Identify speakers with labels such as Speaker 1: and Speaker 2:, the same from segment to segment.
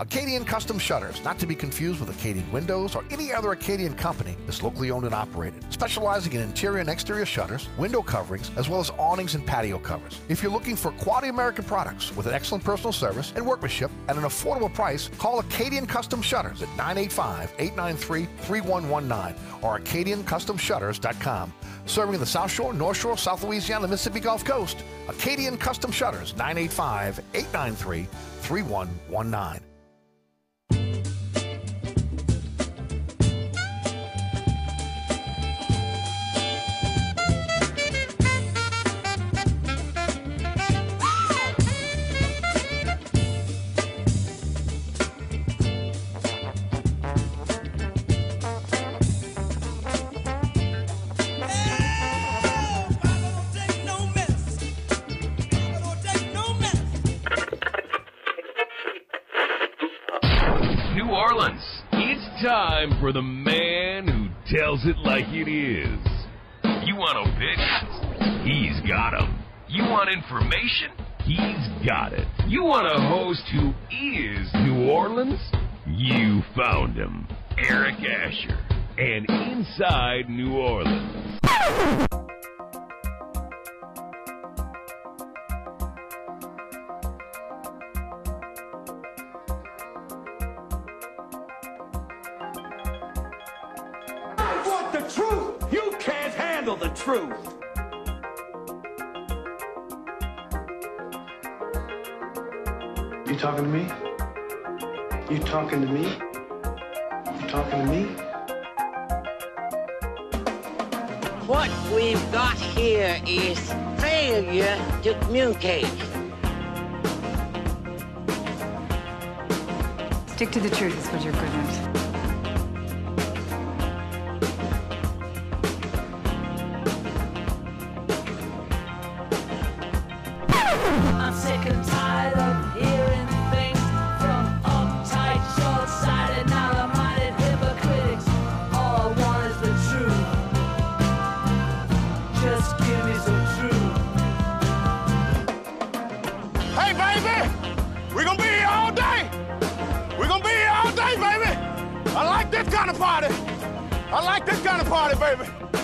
Speaker 1: Acadian Custom Shutters, not to be confused with Acadian Windows or any other Acadian company, is locally owned and operated, specializing in interior and exterior shutters, window coverings, as well as awnings and patio covers. If you're looking for quality American products with an excellent personal service and workmanship at an affordable price, call Acadian Custom Shutters at 985 893 3119 or AcadianCustomShutters.com. Serving the South Shore, North Shore, South Louisiana, Mississippi Gulf Coast, Acadian Custom Shutters,
Speaker 2: 985 893 3119. Found
Speaker 3: I like this kind of party, baby.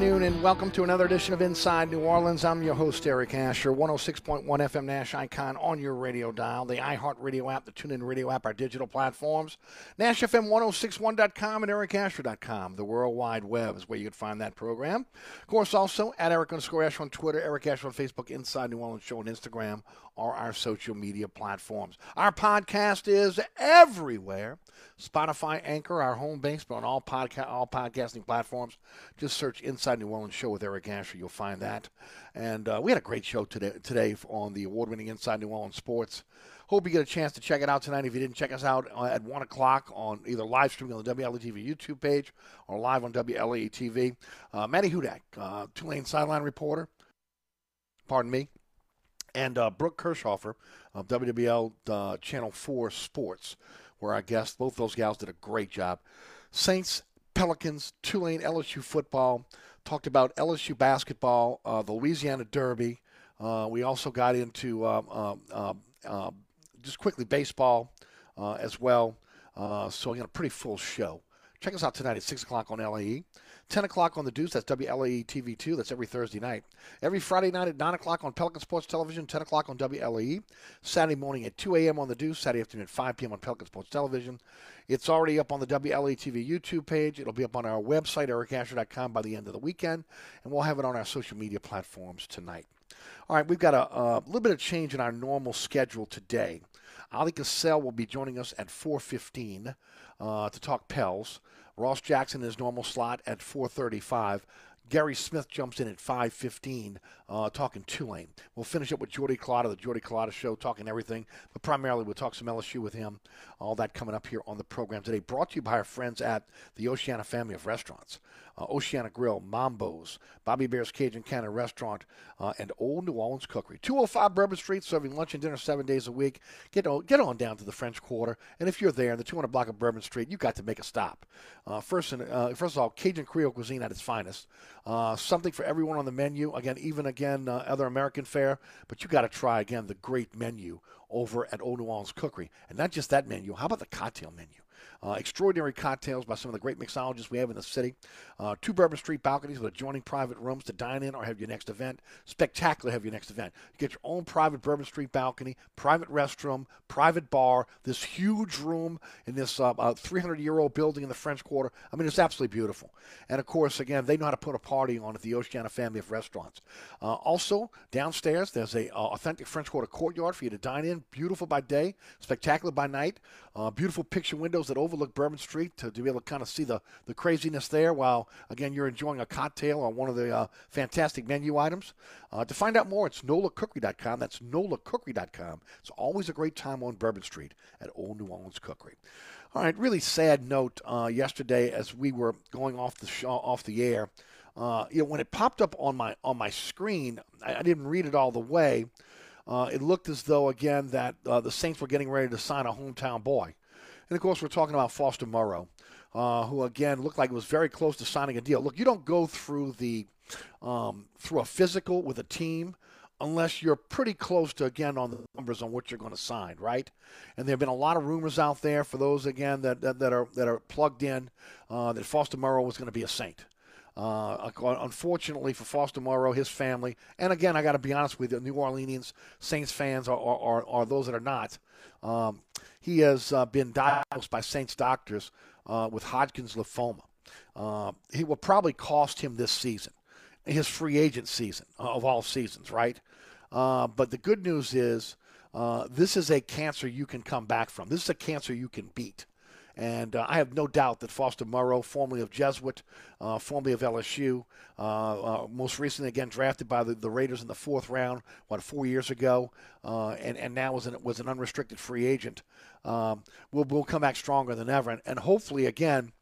Speaker 1: Afternoon and welcome to another edition of Inside New Orleans. I'm your host, Eric Asher, 106.1 FM Nash Icon on your radio dial, the iHeartRadio app, the TuneIn Radio app, our digital platforms, NashFM1061.com and EricAsher.com. The World Wide Web is where you can find that program. Of course, also at Eric underscore Asher on Twitter, Eric Asher on Facebook, Inside New Orleans Show on Instagram, or our social media platforms. Our podcast is everywhere. Spotify, Anchor, our home base, but on all podcast all podcasting platforms. Just search search Inside New Orleans Show with Eric Asher. You'll find that. And uh, we had a great show today, today on the award winning Inside New Orleans Sports. Hope you get a chance to check it out tonight. If you didn't check us out uh, at 1 o'clock on either live streaming on the WLAE TV YouTube page or live on WLAE TV. Uh, Matty Hudak, uh, Tulane sideline reporter, pardon me, and uh, Brooke Kirschhofer of WWL uh, Channel 4 Sports, where I guess both those gals did a great job. Saints, Pelicans, Tulane, LSU football, talked about LSU basketball, uh, the Louisiana Derby. Uh, we also got into um, um, um, just quickly baseball uh, as well. Uh, so, again, a pretty full show. Check us out tonight at 6 o'clock on LAE. 10 o'clock on the Deuce, that's WLAE TV 2. That's every Thursday night. Every Friday night at 9 o'clock on Pelican Sports Television, 10 o'clock on WLAE. Saturday morning at 2 a.m. on the Deuce, Saturday afternoon at 5 p.m. on Pelican Sports Television. It's already up on the WLAE TV YouTube page. It'll be up on our website, ericasher.com, by the end of the weekend, and we'll have it on our social media platforms tonight. All right, we've got a, a little bit of change in our normal schedule today. Oleh Kosel will be joining us at 4:15 uh, to talk Pels. Ross Jackson his normal slot at 4:35. Guerry Smith jumps in at 5:15, uh, talking Tulane. We'll finish up with Jordy Culotta, the Jordy Culotta Show, talking everything, but primarily we'll talk some LSU with him. All that coming up here on the program today. Brought to you by our friends at the Oceana family of restaurants, uh, Oceana Grill, Mambo's, Bobby Hebert's Cajun Cannon Restaurant, uh, and Olde New Orleans Cookery. 205 Bourbon Street, serving lunch and dinner seven days a week. Get on, get on down to the French Quarter, and if you're there in the 200 block of Bourbon Street, you've got to make a stop. Uh, first, and, uh, first of all, Cajun Creole cuisine at its finest. Uh, something for everyone on the menu. Again, even again, uh, other American fare, but you got to try again the great menu over at Olde New Orleans Cookery, and not just that menu. How about the cocktail menu? Uh, extraordinary cocktails by some of the great mixologists we have in the city. Uh, two Bourbon Street balconies with adjoining private rooms to dine in or have your next event. Spectacular have your next event. You get your own private Bourbon Street balcony, private restroom, private bar, this huge room in this 300 uh, year old building in the French Quarter. I mean, it's absolutely beautiful. And of course, again, they know how to put a party on at the Oceana family of restaurants. Uh, also, downstairs, there's a uh, authentic French Quarter courtyard for you to dine in. Beautiful by day, spectacular by night. Uh, beautiful picture windows that overlook Bourbon Street to, to, be able to kind of see the, the craziness there while, again, you're enjoying a cocktail on one of the uh, fantastic menu items. Uh, to find out more, it's nolacookery.com. That's nolacookery.com. It's always a great time on Bourbon Street at Olde New Orleans Cookery. All right, really sad note uh, yesterday as we were going off the show, off the air. Uh, you know, when it popped up on my on my screen, I, I didn't read it all the way. Uh, it looked as though, again, that uh, the Saints were getting ready to sign a hometown boy. And of course, we're talking about Foster Moreau, uh, who, again, looked like it was very close to signing a deal. Look, you don't go through the um, through a physical with a team unless you're pretty close to again on the numbers on what you're going to sign, right? And there have been a lot of rumors out there for those again that that, that are that are plugged in uh, that Foster Moreau was going to be a Saint. Uh, unfortunately for Foster Moreau, his family, and again, I got to be honest with you, New Orleans Saints fans are, are, are, those that are not. Um, he has uh, been diagnosed by Saints doctors uh, with Hodgkin's lymphoma. Uh, he will probably cost him this season, his free agent season uh, of all seasons, right? Uh, but the good news is this is a cancer you can come back from. This is a cancer you can beat. And uh, I have no doubt that Foster Moreau, formerly of Jesuit, uh, formerly of LSU, uh, uh, most recently again drafted by the, the Raiders in the fourth round, what four years ago, uh, and and now was an was an unrestricted free agent, um, will will come back stronger than ever, and, and hopefully again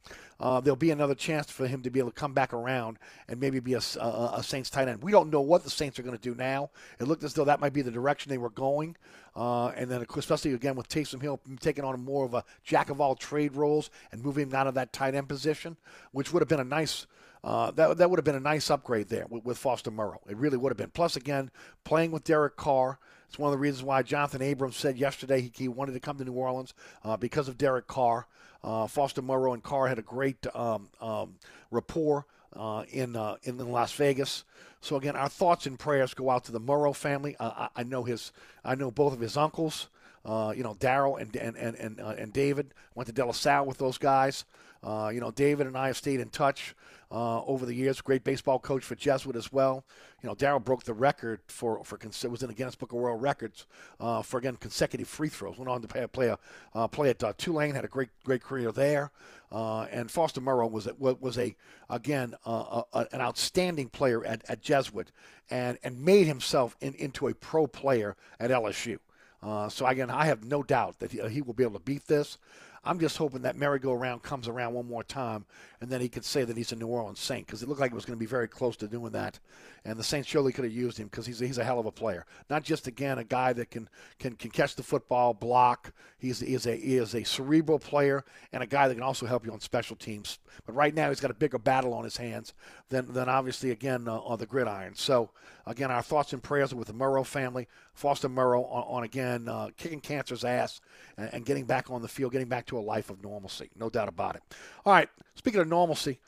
Speaker 1: uh, there'll be another chance for him to be able to come back around and maybe be a, a, a Saints tight end. We don't know what the Saints are going to do now. It looked as though that might be the direction they were going. Uh, and then, especially again with Taysom Hill taking on more of a jack of all trade roles and moving him out of that tight end position, which would have been a nice. Uh, that that would have been a nice upgrade there with, with Foster Moreau. It really would have been. Plus, again, playing with Derek Carr. It's one of the reasons why Jonathan Abrams said yesterday he, he wanted to come to New Orleans uh, because of Derek Carr. Uh, Foster Moreau and Carr had a great um, um, rapport uh, in uh, in Las Vegas. So again, our thoughts and prayers go out to the Moreau family. Uh, I, I, know his, I know both of his uncles. Uh, you know, Darryl and and and and, uh, and David went to De La Salle with those guys. you know, David and I have stayed in touch uh, over the years. Great baseball coach for Jesuit as well. You know, Darryl broke the record for for was in the Guinness Book of World Records uh, for again consecutive free throws. Went on to play, play a uh, play at uh, Tulane. Had a great great career there. Uh, and Foster Moreau was a, was a again uh, a, an outstanding player at, at Jesuit, and and made himself in, into a pro player at LSU. Uh, so again, I have no doubt that he, he will be able to beat this. I'm just hoping that merry-go-round comes around one more time, and then he could say that he's a New Orleans Saint because it looked like it was going to be very close to doing that. And the Saints surely could have used him because he's a, he's a hell of a player. Not just again a guy that can can, can catch the football, block. He's he is a he is a cerebral player and a guy that can also help you on special teams. But right now he's got a bigger battle on his hands than than obviously again uh, on the gridiron. So again, our thoughts and prayers are with the Moreau family, Foster Moreau on, on again uh, kicking cancer's ass and, and getting back on the field, getting back to a life of normalcy. No doubt about it. All right, speaking of normalcy.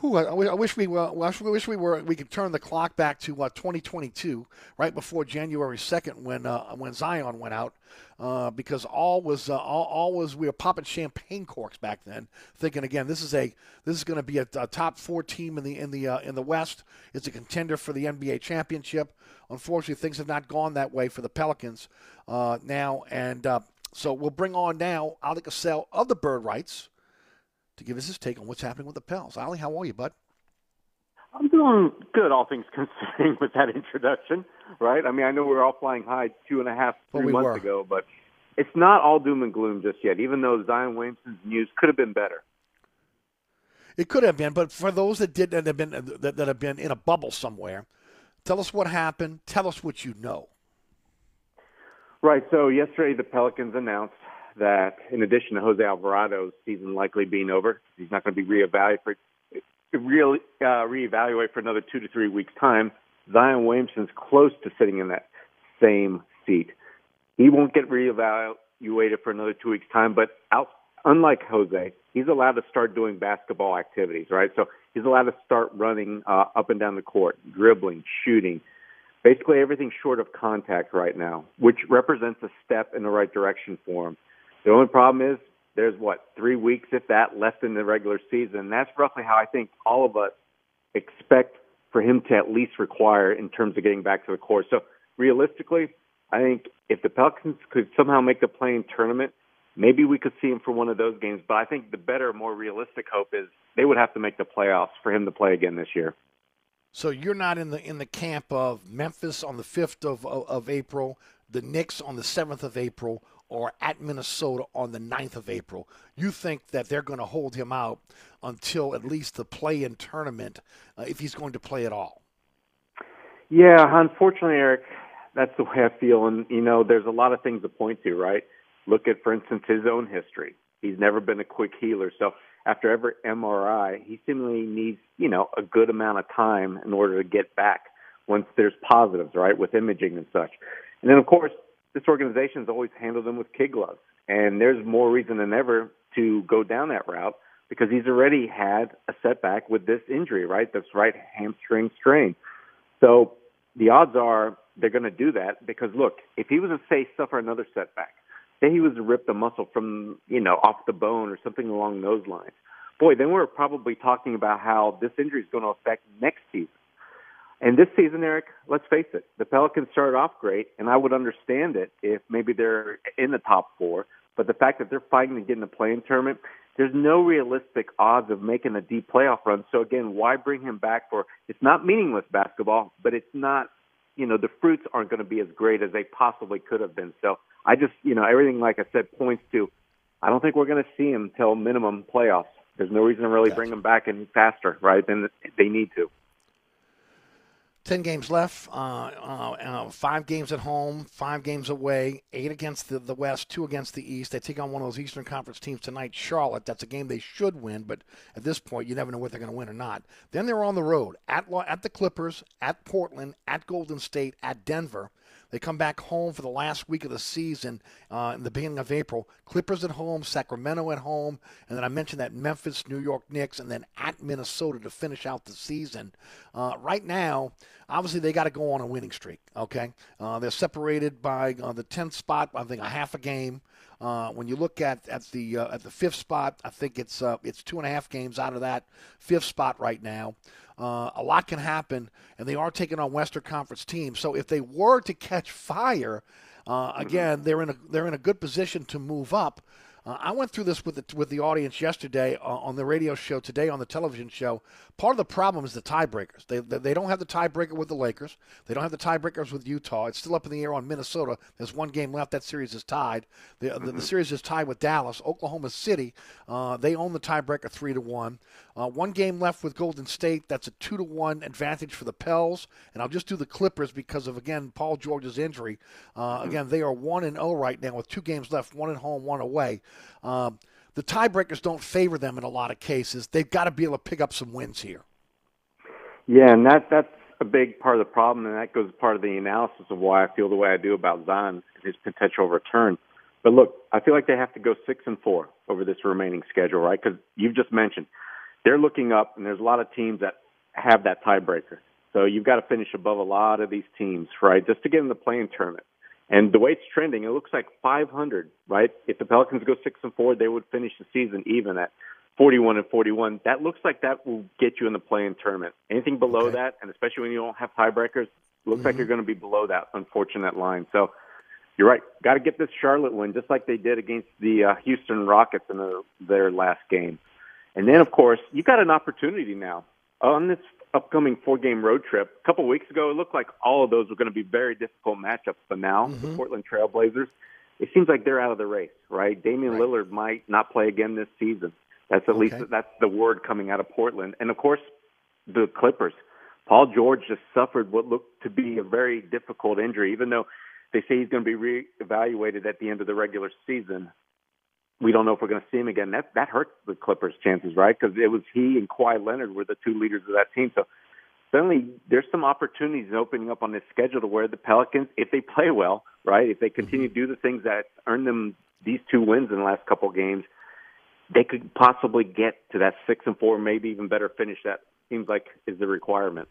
Speaker 1: Whew, I, I wish we were. I wish we were. We could turn the clock back to uh, 2022, right before January 2nd, when uh, when Zion went out, uh, because all was uh, all, all, was we were popping champagne corks back then, thinking again this is a this is going to be a, a, top four team in the in the uh, in the West. It's a contender for the NBA championship. Unfortunately, things have not gone that way for the Pelicans now, and so we'll bring on now Oleh Kosel of the Bird Writes to give us his take on what's happening with the Pels. Oleh, how are you, bud?
Speaker 4: I'm doing good, all things considering, with that introduction, right? I mean, I know we were all flying high two and a half, three
Speaker 1: well, we
Speaker 4: months
Speaker 1: were.
Speaker 4: ago, but it's not all doom and gloom just yet, even though Zion Williamson's news could have been better.
Speaker 1: It could have been, but for those that did that have been that, that have been in a bubble somewhere, tell us what happened. Tell us what you know.
Speaker 4: Right. So yesterday, the Pelicans announced that in addition to Jose Alvarado's season likely being over, he's not going to be reevaluated for, really, uh, reevaluate for another two to three weeks' time. Zion Williamson's close to sitting in that same seat. He won't get reevaluated for another two weeks' time, but out, unlike Jose, he's allowed to start doing basketball activities, right? So he's allowed to start running uh, up and down the court, dribbling, shooting, basically everything short of contact right now, which represents a step in the right direction for him. The only problem is there's what three weeks, if that, left in the regular season. That's roughly how I think all of us expect for him to at least require in terms of getting back to the court. So realistically, I think if the Pelicans could somehow make the play-in tournament, maybe we could see him for one of those games. But I think the better, more realistic hope is they would have to make the playoffs for him to play again this year.
Speaker 1: So you're not in the in the camp of Memphis on the fifth of, of, of April, the Knicks on the seventh of April, or at Minnesota on the 9th of April. You think that they're going to hold him out until at least the play in tournament, uh, if he's going to play at all?
Speaker 4: Yeah, unfortunately, Eric, that's the way I feel. And, you know, there's a lot of things to point to, right? Look at, for instance, his own history. He's never been a quick healer. So after every MRI, he seemingly needs, you know, a good amount of time in order to get back once there's positives, right, with imaging and such. And then, of course, this organization has always handled them with kid gloves. And there's more reason than ever to go down that route because he's already had a setback with this injury, right? This right hamstring strain. So the odds are they're going to do that because look, if he was to say suffer another setback, say he was to rip the muscle from, you know, off the bone or something along those lines, boy, then we're probably talking about how this injury is going to affect next season. And this season, Eric, let's face it, the Pelicans started off great, and I would understand it if maybe they're in the top four. But the fact that they're fighting to get in the play-in tournament, there's no realistic odds of making a deep playoff run. So again, why bring him back for? It's not meaningless basketball, but it's not. You know, the fruits aren't going to be as great as they possibly could have been. So I just, you know, everything like I said points to. I don't think we're going to see him till minimum playoffs. There's no reason to really
Speaker 1: Gotcha.
Speaker 4: bring him back any faster, right? Than they need to.
Speaker 1: 10 games left, uh, uh, uh, five games at home, five games away, eight against the, the West, two against the East. They take on one of those Eastern Conference teams tonight, Charlotte. That's a game they should win, but at this point, you never know whether they're going to win or not. Then they're on the road at, at the Clippers, at Portland, at Golden State, at Denver. They come back home for the last week of the season uh, in the beginning of April. Clippers at home, Sacramento at home, and then I mentioned that Memphis, New York Knicks, and then at Minnesota to finish out the season. Uh, right now, obviously they got to go on a winning streak. Okay, uh, they're separated by uh, the 10th spot. I think a half a game. Uh, when you look at at the uh, at the fifth spot, I think it's uh, it's two and a half games out of that fifth spot right now. Uh, a lot can happen, and they are taking on Western Conference teams. So if they were to catch fire, uh, again, they're in a they're in a good position to move up. Uh, I went through this with the, with the audience yesterday uh, on the radio show, today on the television show. Part of the problem is the tiebreakers. They, they, they don't have the tiebreaker with the Lakers. They don't have the tiebreakers with Utah. It's still up in the air on Minnesota. There's one game left. That series is tied. The, the, the series is tied with Dallas. Oklahoma City, uh, they own the tiebreaker three to one. Uh, one game left with Golden State. That's a two to one advantage for the Pels. And I'll just do the Clippers because of again Paul George's injury. Uh, again, they are one and zero right now with two games left, one at home, one away. Um, the tiebreakers don't favor them in a lot of cases. They've got to be able to pick up some wins here.
Speaker 4: Yeah, and that that's a big part of the problem, and that goes part of the analysis of why I feel the way I do about Zion and his potential return. But look, I feel like they have to go six and four over this remaining schedule, right? Because you've just mentioned they're looking up, and there's a lot of teams that have that tiebreaker. So you've got to finish above a lot of these teams, right, just to get in the play-in tournament. And the way it's trending, it looks like 500, right? If the Pelicans go six and four, they would finish the season even at 41 and 41. That looks like that will get you in the play-in tournament. Anything below
Speaker 1: Okay.
Speaker 4: that, and especially when you don't have tiebreakers, looks like you're going to be below that unfortunate line. So you're right. Got to get this Charlotte win, just like they did against the uh, Houston Rockets in the, their last game. And then, of course, you've got an opportunity now on this upcoming four-game road trip. A couple weeks ago, it looked like all of those were going to be very difficult matchups. But now, the mm-hmm. Portland Trailblazers, it seems like they're out of the race, right? Damian
Speaker 1: Right.
Speaker 4: Lillard might not play again this season. That's at least that's the word coming out of Portland. And of course, the Clippers. Paul George just suffered what looked to be a very difficult injury, even though they say he's going to be reevaluated at the end of the regular season. We don't know if we're going to see him again. That that hurts the Clippers' chances, right? Because it was he and Kawhi Leonard were the two leaders of that team. So suddenly there's some opportunities opening up on this schedule to where the Pelicans, if they play well, right, if they continue to do the things that earned them these two wins in the last couple of games, they could possibly get to that six and four, maybe even better finish. That seems like is the requirement.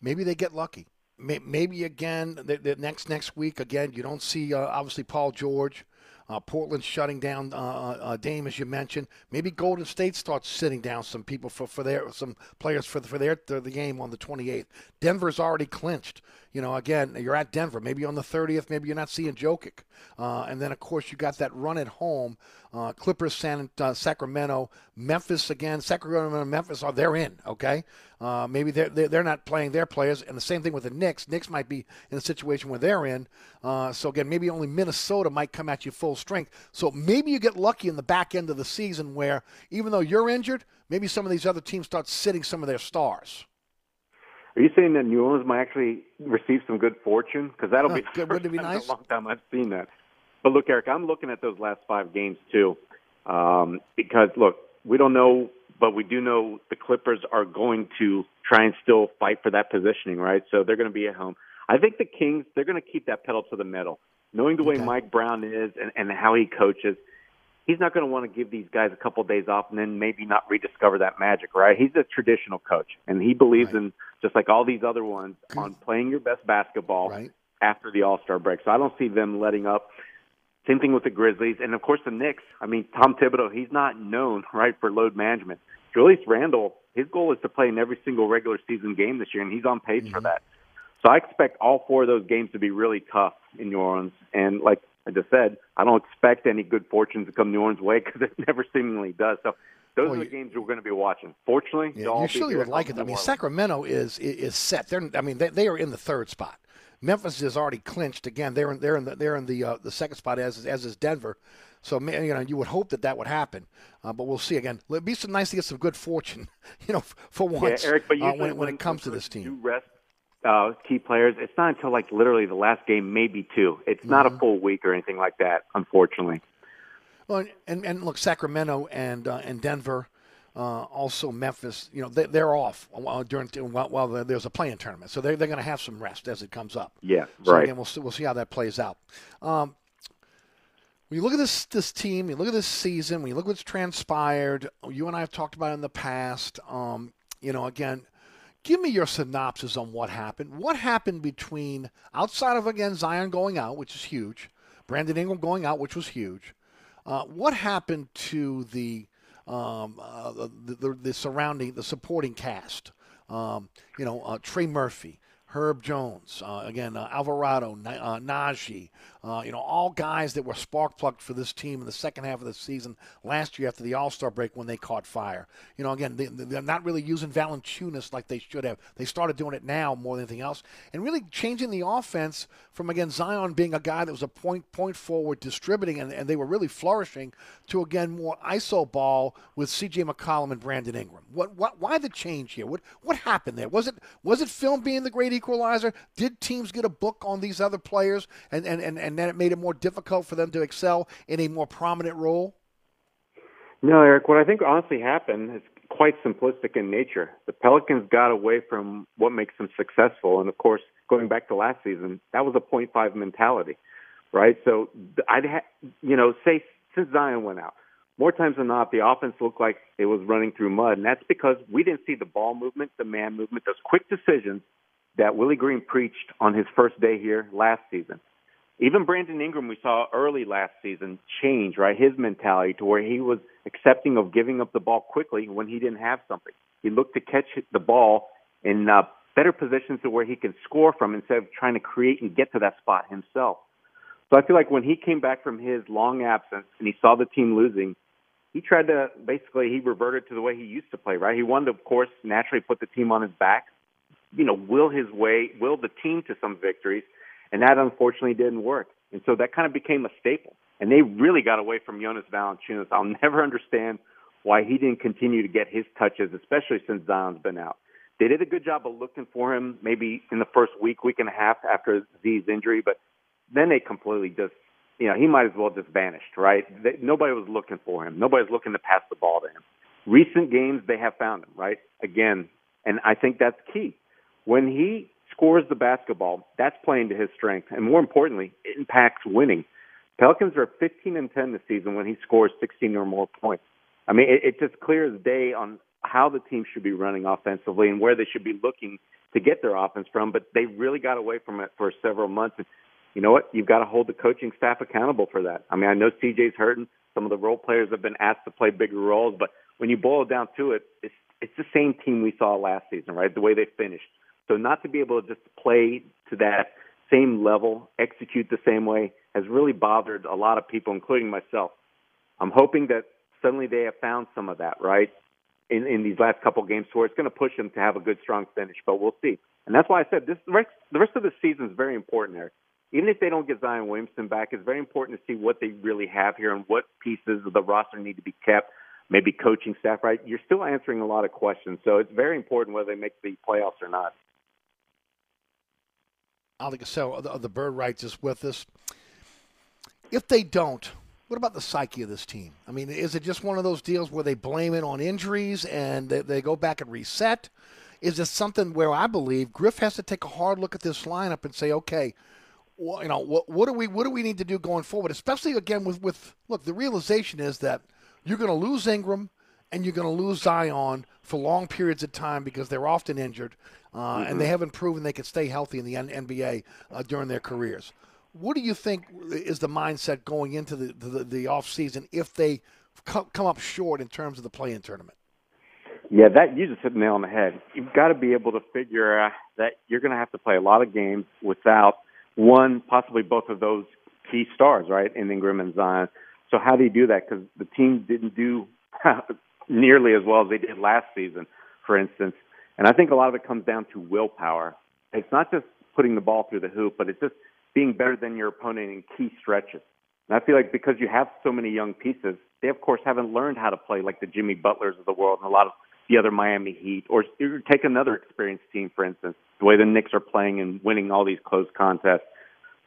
Speaker 1: Maybe they get lucky. Maybe again the, the next next week again you don't see uh, obviously Paul George. Uh, Portland shutting down uh, uh, Dame as you mentioned. Maybe Golden State starts sitting down some people for, for their some players for for their the game on the 28th. Denver's already clinched. You know, again, you're at Denver. Maybe on the 30th, maybe you're not seeing Jokic. Uh, and then of course you got that run at home. Uh, Clippers, San uh, Sacramento, Memphis again. Sacramento and Memphis are they're in. Okay, uh, maybe they're, they're not playing their players, and the same thing with the Knicks. Knicks might be in a situation where they're in. Uh, so again, maybe only Minnesota might come at you full strength. So maybe you get lucky in the back end of the season where even though you're injured, maybe some of these other teams start sitting some of their stars.
Speaker 4: Are you saying that New Orleans might actually receive some good fortune? Because that'll be
Speaker 1: good- wouldn't it be
Speaker 4: time in
Speaker 1: nice?
Speaker 4: a long time I've seen that. But look, Eric, I'm looking at those last five games too, um, because look, we don't know, but we do know the Clippers are going to try and still fight for that positioning, right? So they're going to be at home. I think the Kings they're going to keep that pedal to the metal, knowing the way Mike Brown is and, and how he coaches. He's not going to want to give these guys a couple of days off and then maybe not rediscover that magic, right? He's a traditional coach, and he believes
Speaker 1: Right.
Speaker 4: in just like all these other ones on playing your best basketball
Speaker 1: Right.
Speaker 4: after the All Star break. So I don't see them letting up. Same thing with the Grizzlies, and of course the Knicks. I mean, Tom Thibodeau, he's not known right for load management. Julius Randle, his goal is to play in every single regular season game this year, and he's on pace for mm-hmm. that. So I expect all four of those games to be really tough in New Orleans. And like I just said, I don't expect any good fortune to come New Orleans' way because it never seemingly does. So those
Speaker 1: Well,
Speaker 4: are the
Speaker 1: you-
Speaker 4: games we're going to be watching. Fortunately,
Speaker 1: Yeah, you surely would like it. I mean, Sacramento is is is set. They're I mean they, they are in the third spot. Memphis is already clinched again. They're in they're in the they're in the uh, the second spot as as is Denver. So you know you would hope that that would happen, uh, but we'll see. Again, it'd be so nice to get some good fortune, you know, for once
Speaker 4: Yeah, Eric, but
Speaker 1: uh,
Speaker 4: usually
Speaker 1: when, when it comes to this team.
Speaker 4: Rest uh, key players. It's not until like literally the last game, maybe two. It's not
Speaker 1: Mm-hmm.
Speaker 4: a full week or anything like that, unfortunately.
Speaker 1: Well, and and look, Sacramento and uh, and Denver, uh, also Memphis. You know, they, they're off uh, during while, while there's a play-in tournament, so they're they're going to have some rest as it comes up.
Speaker 4: Yeah,
Speaker 1: So
Speaker 4: right.
Speaker 1: again, we'll see, we'll see how that plays out. Um, when you look at this this team, you look at this season, when you look what's transpired, you and I have talked about it in the past. Um, you know, again, give me your synopsis on what happened. What happened between outside of again Zion going out, which is huge. Brandon Ingram going out, which was huge. Uh, what happened to the, um, uh, the, the, the surrounding, the supporting cast? Um, you know, uh, Trey Murphy, Herb Jones, uh, again, uh, Alvarado, uh, Naji, uh, you know, all guys that were spark plugged for this team in the second half of the season last year after the All Star break when they caught fire. You know, again, they, are not really using Valanciunas like they should have. They started doing it now more than anything else, and really changing the offense from again Zion being a guy that was a point point forward distributing, and, and they were really flourishing to again more ISO ball with C.J. McCollum and Brandon Ingram. What, what why the change here? What what happened there? Was it was it film being the great equalizer? Did teams get a book on these other players and and, and, and then it made it more difficult for them to excel in a more prominent role?
Speaker 4: No, Eric, what I think honestly happened is quite simplistic in nature. The Pelicans got away from what makes them successful. And of course, going back to last season, that was a point five mentality, right? So I'd, ha- you know, say since Zion went out, more times than not, the offense looked like it was running through mud. And that's because we didn't see the ball movement, the man movement, those quick decisions that Willie Green preached on his first day here last season. Even Brandon Ingram, we saw early last season change, right? His mentality to where he was accepting of giving up the ball quickly when he didn't have something. He looked to catch the ball in uh, better positions to where he can score from instead of trying to create and get to that spot himself. So I feel like when he came back from his long absence and he saw the team losing, he tried to basically he reverted to the way he used to play, right? He wanted of course, naturally put the team on his back, you know, will his way, will the team to some victories, and that unfortunately didn't work. And so that kind of became a staple. And they really got away from Jonas Valanciunas. I'll never understand why he didn't continue to get his touches, especially since Zion's been out. They did a good job of looking for him maybe in the first week, week and a half after Z's injury, but then they completely just, you know, he might as well just vanished, right? They, nobody was looking for him. Nobody was looking to pass the ball to him. Recent games, they have found him, right? Again, and I think that's key. When he scores the basketball, that's playing to his strength. And more importantly, it impacts winning. Pelicans are 15 and 10 this season when he scores 16 or more points. I mean, it, it just clears day on how the team should be running offensively and where they should be looking to get their offense from. But they really got away from it for several months. And you know what? You've got to hold the coaching staff accountable for that. I mean, I know CJ's hurting. Some of the role players have been asked to play bigger roles, but when you boil down to it, it's it's the same team we saw last season, right? The way they finished. So not to be able to just play to that same level, execute the same way, has really bothered a lot of people, including myself. I'm hoping that suddenly they have found some of that, right? In, in these last couple games, where it's going to push them to have a good, strong finish. But we'll see. And that's why I said this. The rest, the rest of the season is very important there. Even if they don't get Zion Williamson back, it's very important to see what they really have here and what pieces of the roster need to be kept. Maybe coaching staff, right? You're still answering a lot of questions, so it's very important whether they make the playoffs or not.
Speaker 1: Oleh Kosel of the, the Bird Writes is with us. If they don't, what about the psyche of this team? I mean, is it just one of those deals where they blame it on injuries and they, they go back and reset? Is it something where I believe Griff has to take a hard look at this lineup and say, okay, well, you know, what, what do we what do we need to do going forward? Especially again with with look, the realization is that you're going to lose Ingram and you're going to lose Zion for long periods of time because they're often injured uh, mm-hmm. and they haven't proven they can stay healthy in the NBA uh, during their careers. What do you think is the mindset going into the the, the off season if they come up short in terms of the play-in tournament?
Speaker 4: Yeah, that you just hit the nail on the head. You've got to be able to figure uh, that you're going to have to play a lot of games without one, possibly both of those key stars, right, in Ingram and Zion. So how do you do that? Because the team didn't do nearly as well as they did last season, for instance. And I think a lot of it comes down to willpower. It's not just putting the ball through the hoop, but it's just being better than your opponent in key stretches. And I feel like because you have so many young pieces, they of course haven't learned how to play like the Jimmy Butlers of the world and a lot of the other Miami Heat. Or take another experienced team, for instance, the way the Knicks are playing and winning all these close contests.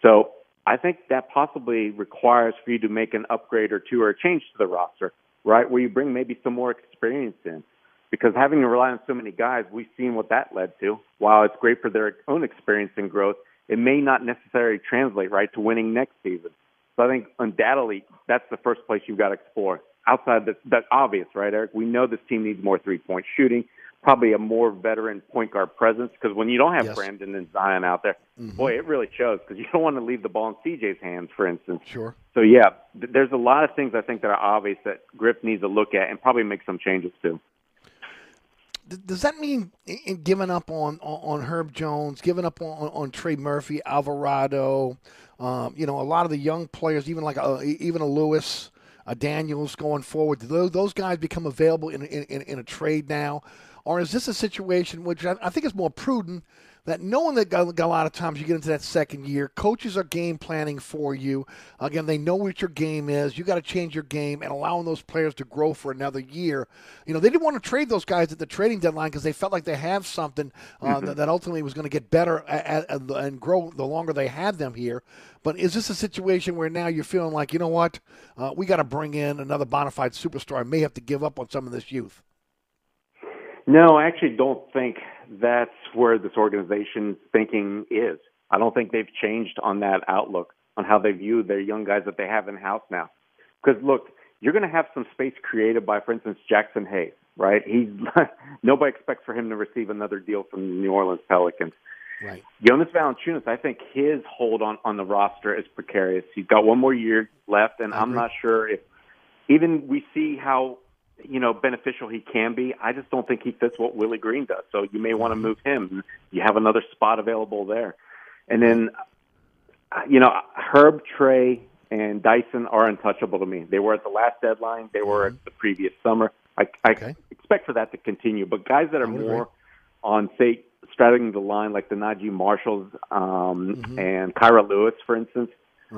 Speaker 4: So I think that possibly requires for you to make an upgrade or two or a change to the roster, right? Where you bring maybe some more experience in because having to rely on so many guys, we've seen what that led to. While it's great for their own experience and growth, it may not necessarily translate right to winning next season. So I think undoubtedly that's the first place you've got to explore. Outside the, that obvious, right, Eric? We know this team needs more three point shooting. Probably a more veteran point guard presence because when you don't have
Speaker 1: Yes.
Speaker 4: Brandon and Zion out there,
Speaker 1: Mhm.
Speaker 4: boy, it really shows because you don't want to leave the ball in CJ's hands, for instance.
Speaker 1: Sure.
Speaker 4: So yeah, th- there's a lot of things I think that are obvious that Griff needs to look at and probably make some changes to.
Speaker 1: Does that mean in- in giving up on, on, on Herb Jones, giving up on, on Trey Murphy, Alvarado, um, you know, a lot of the young players, even like uh, e- even a Lewis, a Daniels going forward, do those, those guys become available in, in, in a trade now? Or is this a situation which I, I think is more prudent that knowing that a lot of times you get into that second year, coaches are game planning for you. Again, they know what your game is. You got to change your game and allowing those players to grow for another year. You know, they didn't want to trade those guys at the trading deadline because they felt like they have something uh,
Speaker 4: Mhm.
Speaker 1: that, ultimately was going to get better a- a- and grow the longer they had them here. But is this a situation where now you're feeling like, you know what, uh, we got to bring in another bona fide superstar? I may have to give up on some of this youth.
Speaker 4: No, I actually don't think that's where this organization's thinking is. I don't think they've changed on that outlook on how they view their young guys that they have in house now. Because look, you're going to have some space created by, for instance, Jaxson Hayes, right? He's nobody expects for him to receive another deal from the New Orleans Pelicans.
Speaker 1: Right.
Speaker 4: Jonas Valanciunas, I think his hold on on the roster is precarious. He's got one more year left, and I'm not sure if even we see how you know beneficial he can be. I just don't think he fits what Willie Green does. So you may want to move him. You have another spot available there, and then uh, you know Herb, Trey, and Dyson are untouchable to me. They were at the last deadline. They were at the previous summer. I, I expect for that to continue. But guys that are more
Speaker 1: agree.
Speaker 4: on say straddling the line, like the Naji Marshalls um, and Kira Lewis, for instance,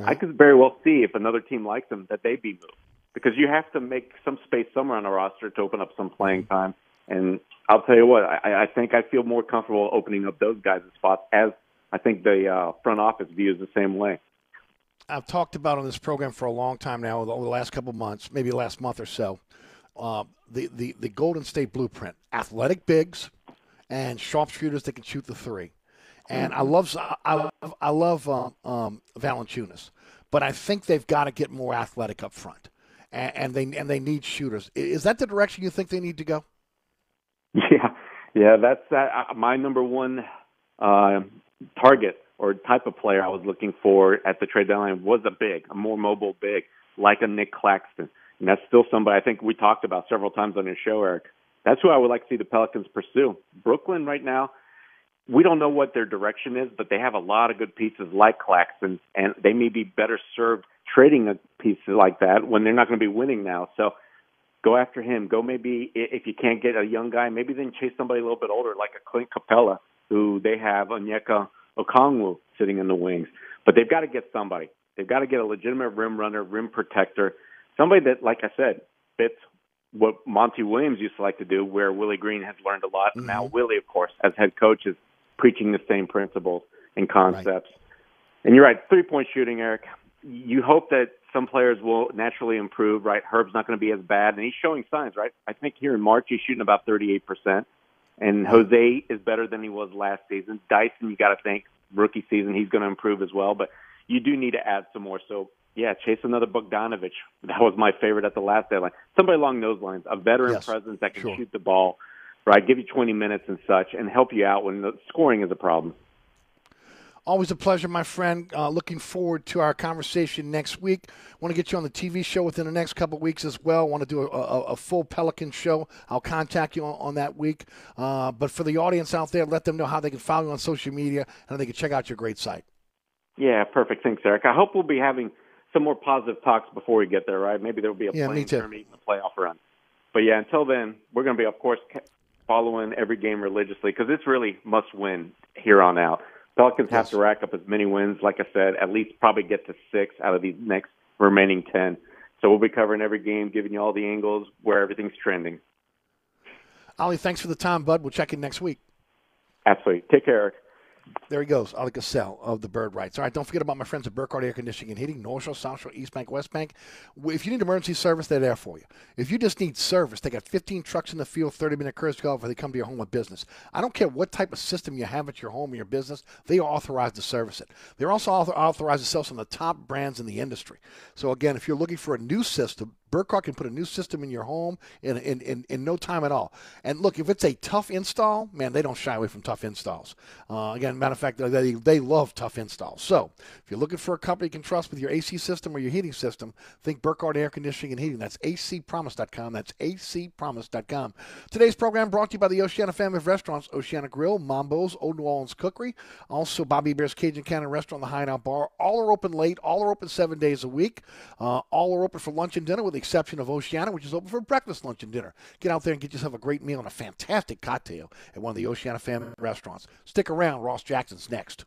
Speaker 4: I could very well see if another team likes them that they'd be moved because you have to make some space somewhere on the roster to open up some playing time. And I'll tell you what, I, I think I feel more comfortable opening up those guys' spots as I think the uh, front office views the same way.
Speaker 1: I've talked about on this program for a long time now, over the last couple of months, maybe last month or so, uh, the, the, the Golden State blueprint athletic bigs and sharpshooters that can shoot the three. And I love I love, I love um, um, Valanciunas, but I think they've got to get more athletic up front, and, and they and they need shooters. Is that the direction you think they need to go?
Speaker 4: Yeah, yeah, that's uh, my number one uh, target or type of player I was looking for at the trade deadline was a big, a more mobile big, like a Nick Claxton. And that's still somebody I think we talked about several times on your show, Eric. That's who I would like to see the Pelicans pursue. Brooklyn right now, we don't know what their direction is, but they have a lot of good pieces like Claxton, and they may be better served trading a piece like that when they're not going to be winning now. So go after him. Go maybe if you can't get a young guy, maybe then chase somebody a little bit older like a Clint Capela, who they have Onyeka Okongwu sitting in the wings. But they've got to get somebody. They've got to get a legitimate rim runner, rim protector, somebody that, like I said, fits what Monty Williams used to like to do, where Willie Green has learned a lot. Mm-hmm. And now Willie, of course, as head coach, is preaching the same principles and concepts. And you're right, three point shooting, Eric. You hope that some players will naturally improve, right? Herb's not going to be as bad, and he's showing signs, right? I think here in March he's shooting about 38%, and Jose is better than he was last season. Dyson, you got to think rookie season he's going to improve as well, but you do need to add some more. So yeah, chase another Bogdanovic. That was my favorite at the last deadline. Somebody along those lines, a veteran
Speaker 1: Yes,
Speaker 4: presence that can
Speaker 1: sure.
Speaker 4: shoot the ball, right? Give you 20 minutes and such, and help you out when the scoring is a problem.
Speaker 1: Always a pleasure, my friend. Uh, looking forward to our conversation next week. Want to get you on the TV show within the next couple of weeks as well. Want to do a, a, a full Pelican show. I'll contact you on, on that week. Uh, but for the audience out there, let them know how they can follow you on social media and they can check out your great site.
Speaker 4: Yeah, perfect. Thanks, Eric. I hope we'll be having some more positive talks before we get there, right? Maybe there will be a
Speaker 1: Yeah, me
Speaker 4: playing
Speaker 1: too.
Speaker 4: tournament, a playoff run. But yeah, until then, we're going to be, of course, following every game religiously because it's really must win here on out. Pelicans have to rack up as many wins, like I said, at least probably get to six out of these next remaining 10. So we'll be covering every game, giving you all the angles where everything's trending.
Speaker 1: Oleh, thanks for the time, bud. We'll check in next week.
Speaker 4: Absolutely. Take care, Eric.
Speaker 1: There he goes, Oleh Kosel of the Bird Writes. All right, don't forget about my friends at Burkhardt Air Conditioning and Heating, North Shore, South Shore, East Bank, West Bank. If you need emergency service, they're there for you. If you just need service, they got 15 trucks in the field, 30 minute courtesy call if they come to your home with business. I don't care what type of system you have at your home or your business, they are authorized to service it. They're also author- authorized to sell some of the top brands in the industry. So, again, if you're looking for a new system, Burkhardt can put a new system in your home in, in, in, in, no time at all. And look, if it's a tough install, man, they don't shy away from tough installs. Uh, again, matter of fact, they, they love tough installs. So if you're looking for a company you can trust with your AC system or your heating system, think Burkhardt Air Conditioning and Heating. That's acpromise.com. That's acpromise.com. Today's program brought to you by the Oceana family of restaurants, Oceana Grill, Mambo's, Olde New Orleans Cookery, also Bobby Hebert's Cajun Cannon Restaurant, the Hideout Bar. All are open late. All are open seven days a week. Uh, all are open for lunch and dinner with the exception of Oceana, which is open for breakfast, lunch, and dinner. Get out there and get yourself a great meal and a fantastic cocktail at one of the Oceana family restaurants. Stick around. Ross Jackson's next.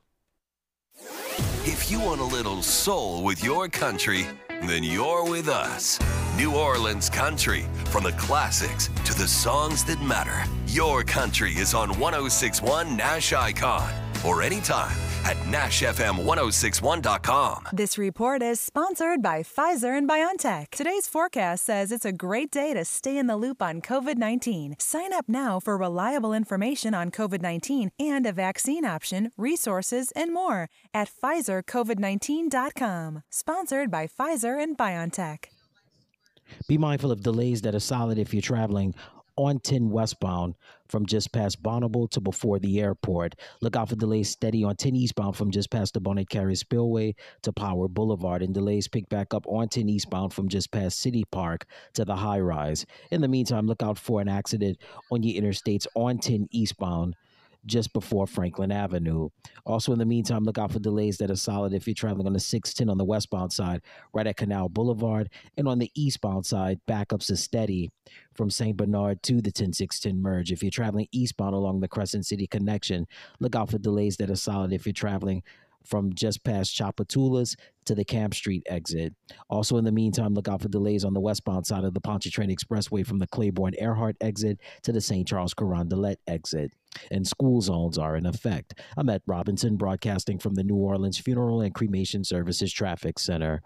Speaker 5: If you want a little soul with your country, then you're with us. New Orleans Country. From the classics to the songs that matter. Your country is on 1061 Nash Icon or anytime at NashFM1061.com.
Speaker 6: This report is sponsored by Pfizer and BioNTech. Today's forecast says it's a great day to stay in the loop on COVID 19. Sign up now for reliable information on COVID 19 and a vaccine option, resources, and more at PfizerCovid19.com. Sponsored by Pfizer and BioNTech.
Speaker 7: Be mindful of delays that are solid if you're traveling on 10 westbound from just past Bonneville to before the airport. Look out for delays steady on 10 eastbound from just past the Bonnet Carré Spillway to Power Boulevard, and delays pick back up on 10 eastbound from just past City Park to the high rise. In the meantime, look out for an accident on your interstates on 10 eastbound just before Franklin Avenue. Also, in the meantime, look out for delays that are solid if you're traveling on the 610 on the westbound side, right at Canal Boulevard, and on the eastbound side, backups are steady from St. Bernard to the 10610 merge. If you're traveling eastbound along the Crescent City connection, look out for delays that are solid if you're traveling from just past Tchoupitoulas to the Camp Street exit. Also, in the meantime, look out for delays on the westbound side of the Pontchartrain Expressway from the Claiborne Earhart exit to the St. Charles Carondelet exit. And school zones are in effect. I'm at Robinson, broadcasting from the New Orleans Funeral and Cremation Services Traffic Center.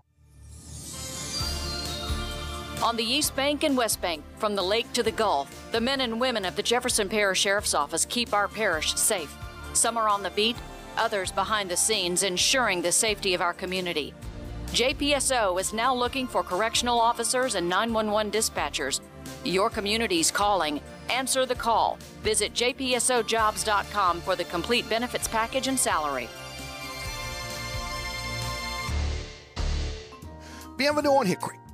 Speaker 8: On the East Bank and West Bank, from the lake to the Gulf, the men and women of the Jefferson Parish Sheriff's Office keep our parish safe. Some are on the beat, others behind the scenes, ensuring the safety of our community. JPSO is now looking for correctional officers and 911 dispatchers. Your community's calling. Answer the call. Visit jpsojobs.com for the complete benefits package and salary.
Speaker 1: Bienvenue on Hickory,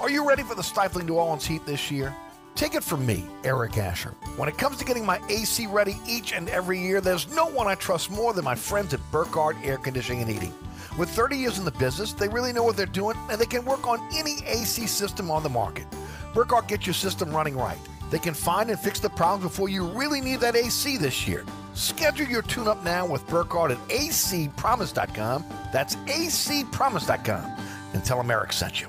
Speaker 1: Are you ready for the stifling New Orleans heat this year? Take it from me, Eric Asher. When it comes to getting my AC ready each and every year, there's no one I trust more than my friends at Burkhardt Air Conditioning and Heating. With 30 years in the business, they really know what they're doing and they can work on any AC system on the market. Burkhardt gets your system running right. They can find and fix the problems before you really need that AC this year. Schedule your tune up now with Burkhardt at acpromise.com. That's acpromise.com. And tell them Eric sent you.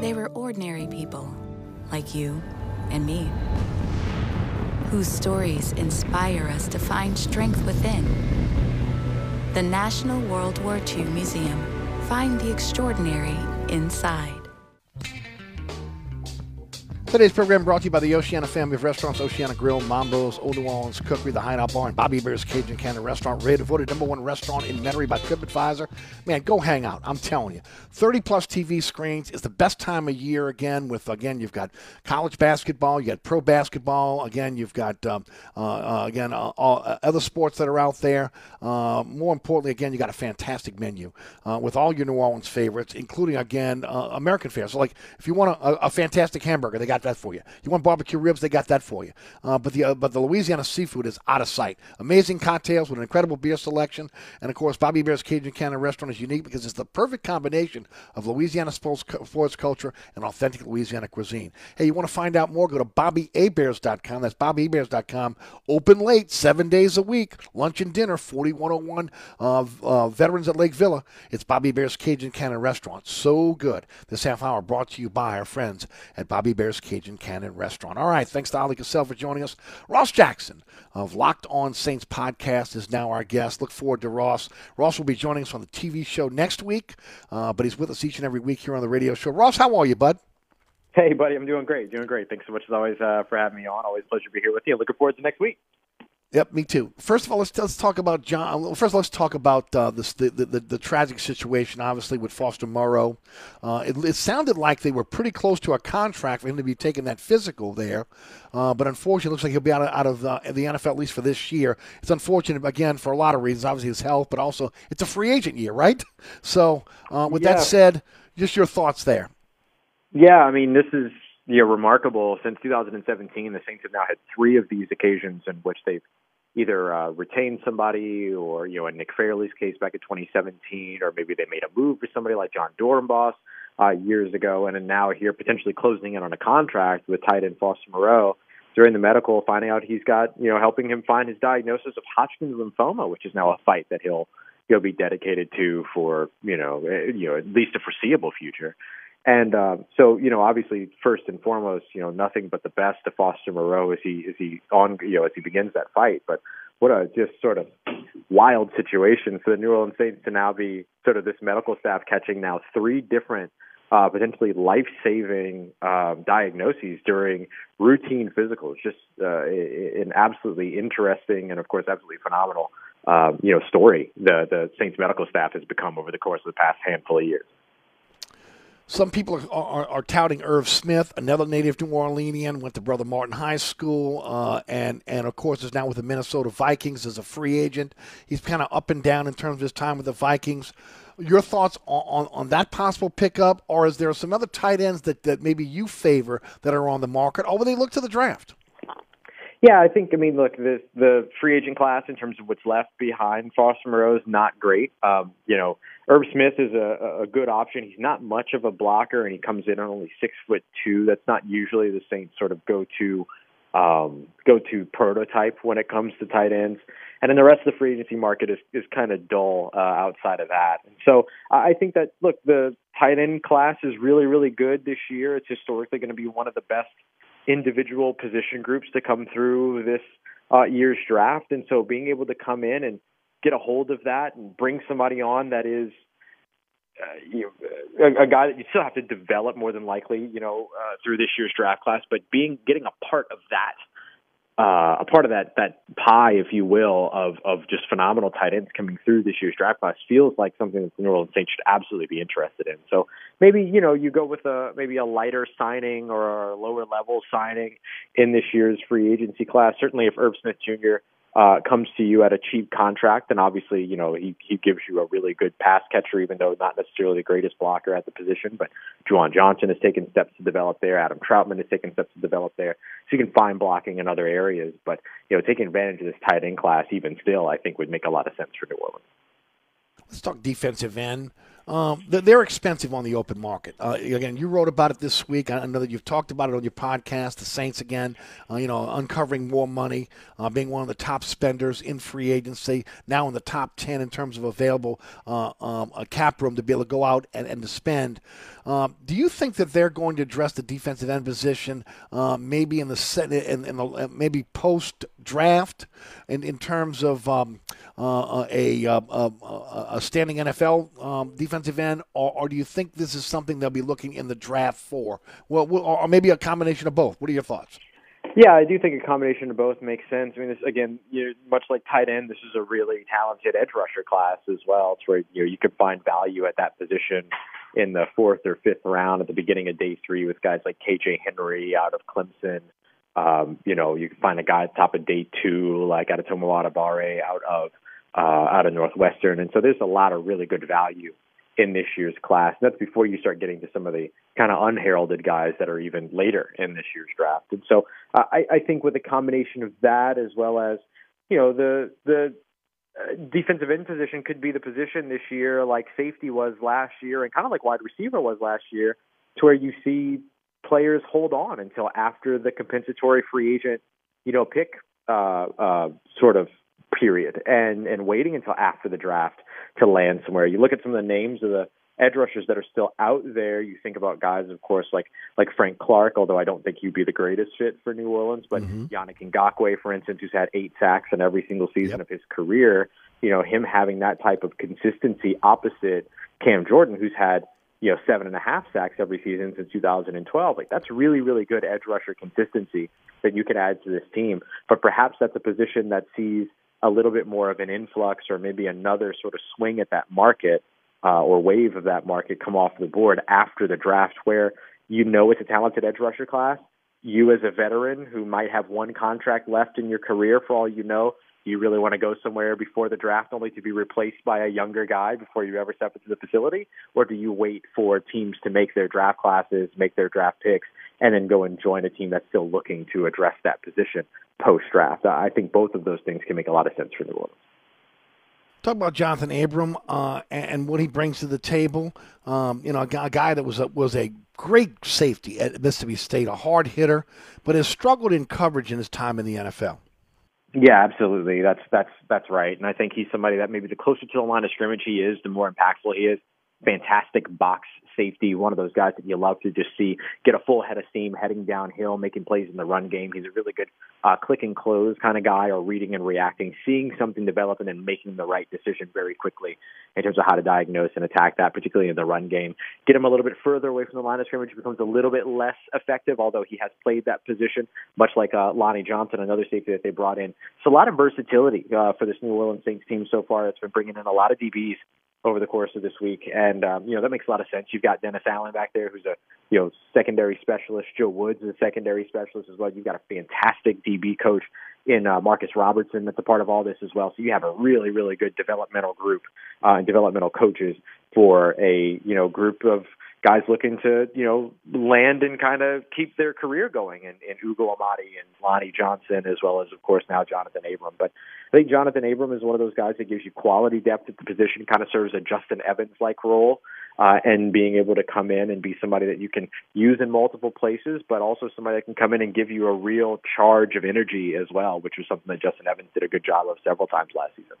Speaker 9: They were ordinary people, like you and me, whose stories inspire us to find strength within. The National World War II Museum. Find the extraordinary inside.
Speaker 1: Today's program brought to you by the Oceana family of restaurants, Oceana Grill, Mambo's, Olde New Orleans Cookery, the Hideout Bar, and Bobby Hebert's Cajun Cannon Restaurant, rated voted number one restaurant in Metairie by TripAdvisor. Man, go hang out. I'm telling you. 30 plus TV screens is the best time of year again with, again, you've got college basketball, you got pro basketball, again, you've got, um, uh, uh, again, uh, all, uh, other sports that are out there. Uh, more importantly, again, you got a fantastic menu uh, with all your New Orleans favorites, including, again, American fare. So, like, if you want a, a fantastic hamburger, they got that for you. You want barbecue ribs? They got that for you. Uh, but the uh, but the Louisiana seafood is out of sight. Amazing cocktails with an incredible beer selection, and of course, Bobby Hebert's Cajun Cannon Restaurant is unique because it's the perfect combination of Louisiana sports, sports culture and authentic Louisiana cuisine. Hey, you want to find out more? Go to BobbyHeberts.com. That's BobbyHeberts.com. Open late, seven days a week. Lunch and dinner, 4101 uh, uh, Veterans at Lake Villa. It's Bobby Hebert's Cajun Cannon Restaurant. So good. This half hour brought to you by our friends at Bobby Hebert's Cajun Cannon Restaurant. All right, thanks to Ali Cassell for joining us. Ross Jackson of Locked On Saints podcast is now our guest. Look forward to Ross. Ross will be joining us on the TV show next week, uh, but he's with us each and every week here on the radio show. Ross, how are you, bud?
Speaker 10: Hey, buddy, I'm doing great. Doing great. Thanks so much as always uh, for having me on. Always pleasure to be here with you. Looking forward to next week.
Speaker 1: Yep, me too. First of all, let's let's talk about John. First, let's talk about uh, this, the, the, the tragic situation, obviously with Foster Moreau. Uh, it, it, sounded like they were pretty close to a contract for him to be taking that physical there, uh, but unfortunately, it looks like he'll be out of, out of uh, the NFL at least for this year. It's unfortunate again for a lot of reasons. Obviously, his health, but also it's a free agent year, right? So, uh, with yeah. that said, just your thoughts there.
Speaker 10: Yeah, I mean, this is you know, remarkable. Since 2017, the Saints have now had three of these occasions in which they've either uh, retained somebody or, you know, in Nick Fairley's case back in 2017, or maybe they made a move for somebody like Jon Dorenbos uh, years ago, and now here potentially closing in on a contract with tight end Foster Moreau during the medical, finding out he's got, you know, helping him find his diagnosis of Hodgkin's lymphoma, which is now a fight that he'll he'll be dedicated to for, you know, eh, you know, at least a foreseeable future. And uh, so, you know, obviously, first and foremost, you know, nothing but the best to Foster Moreau as he as he on you know as he begins that fight. But what a just sort of wild situation for the New Orleans Saints to now be sort of this medical staff catching now three different uh, potentially life-saving um, diagnoses during routine physicals. Just uh, an absolutely interesting and, of course, absolutely phenomenal, uh, you know, story the the Saints medical staff has become over the course of the past handful of years.
Speaker 1: Some people are, are, are, touting Irv Smith, another native New Orleanian, went to Brother Martin High School, uh, and and of course is now with the Minnesota Vikings as a free agent. He's kind of up and down in terms of his time with the Vikings. Your thoughts on, on, on, that possible pickup, or is there some other tight ends that, that maybe you favor that are on the market, or will they look to the draft?
Speaker 10: Yeah, I think I mean look the the free agent class in terms of what's left behind Foster Moreau is not great. Um, you know, Irv Smith is a, a good option. He's not much of a blocker, and he comes in on only six foot two. That's not usually the Saints' sort of go to um, go to prototype when it comes to tight ends. And then the rest of the free agency market is is kind of dull uh, outside of that. And so I think that look the tight end class is really really good this year. It's historically going to be one of the best individual position groups to come through this uh, year's draft. And so being able to come in and get a hold of that and bring somebody on that is uh, you know, a, a guy that you still have to develop more than likely, you know, uh, through this year's draft class, but being getting a part of that uh, a part of that that pie, if you will, of of just phenomenal tight ends coming through this year's draft class feels like something that the New Orleans Saints should absolutely be interested in. So maybe you know you go with a maybe a lighter signing or a lower level signing in this year's free agency class. Certainly, if Irv Smith Jr. uh, comes to you at a cheap contract, and obviously, you know, he, he gives you a really good pass catcher, even though not necessarily the greatest blocker at the position. But Juwan Johnson has taken steps to develop there. Adam Trautman has taken steps to develop there. So you can find blocking in other areas. But, you know, taking advantage of this tight end class, even still, I think would make a lot of sense for New Orleans.
Speaker 1: Let's talk defensive end. Um, they're expensive on the open market. Uh, again, you wrote about it this week. I know that you've talked about it on your podcast. The Saints again, uh, you know, uncovering more money, uh, being one of the top spenders in free agency, now in the top ten in terms of available uh, um, a cap room to be able to go out and, and to spend. Um, do you think that they're going to address the defensive end position uh, maybe in the set in, in the, uh, maybe post draft in, in terms of um, a, a, a, standing NFL um, defensive end, or, or, do you think this is something they'll be looking in the draft for? Well, or maybe a combination of both. What are your thoughts?
Speaker 10: Yeah, I do think a combination of both makes sense. I mean, this, again, you know, much like tight end, this is a really talented edge rusher class as well. It's where you know you could find value at that position in the fourth or fifth round at the beginning of day three with guys like KJ Henry out of Clemson. Um, you know, you can find a guy at the top of day two like Adetomiwa Adebawore out of uh, out of Northwestern, and so there's a lot of really good value in this year's class. And that's before you start getting to some of the kind of unheralded guys that are even later in this year's draft. And so uh, I, I think with a combination of that as well as you know the the uh, defensive end position could be the position this year like safety was last year and kind of like wide receiver was last year to where you see players hold on until after the compensatory free agent you know pick uh, uh, sort of period and and waiting until after the draft to land somewhere. You look at some of the names of the edge rushers that are still out there. You think about guys, of course, like like Frank Clark, although I don't think he'd be the greatest fit for New Orleans. But mm-hmm. Yannick Ngakoue, for instance, who's had eight sacks in every single season yep. of his career. You know, him having that type of consistency opposite Cam Jordan, who's had you know seven and a half sacks every season since 2012. Like that's really really good edge rusher consistency that you can add to this team. But perhaps that's a position that sees a little bit more of an influx or maybe another sort of swing at that market uh, or wave of that market come off the board after the draft where you know it's a talented edge rusher class. You as a veteran who might have one contract left in your career for all you know, you really want to go somewhere before the draft only to be replaced by a younger guy before you ever step into the facility? Or do you wait for teams to make their draft classes, make their draft picks, and then go and join a team that's still looking to address that position post draft? I think both of those things can make a lot of sense for New Orleans.
Speaker 1: Talk about Jonathan Abram uh, and what he brings to the table. Um, you know, a guy, that was a, was a great safety at Mississippi State, a hard hitter, but has struggled in coverage in his time in the NFL.
Speaker 10: Yeah, absolutely. That's that's that's right. And I think he's somebody that maybe the closer to the line of scrimmage he is, the more impactful he is. Fantastic box safety, one of those guys that you love to just see get a full head of steam heading downhill, making plays in the run game. He's a really good uh, click and close kind of guy, or reading and reacting, seeing something develop and then making the right decision very quickly in terms of how to diagnose and attack that, particularly in the run game. Get him a little bit further away from the line of scrimmage, becomes a little bit less effective, although he has played that position, much like uh, Lonnie Johnson, another safety that they brought in. So a lot of versatility uh, for this New Orleans Saints team so far. It's been bringing in a lot of DBs over the course of this week. And um, you know that makes a lot of sense. You've got Dennis Allen back there, who's a you know secondary specialist. Joe Woods is a secondary specialist as well. You've got a fantastic DB coach in uh, Marcus Robertson that's a part of all this as well. So you have a really really good developmental group uh, and developmental coaches for a you know group of guys looking to, you know, land and kind of keep their career going in, in Ugo Amadi and Lonnie Johnson, as well as, of course, now Jonathan Abram. But I think Jonathan Abram is one of those guys that gives you quality depth at the position, kind of serves a Justin Evans like role, uh, and being able to come in and be somebody that you can use in multiple places, but also somebody that can come in and give you a real charge of energy as well, which was something that Justin Evans did a good job of several times last season.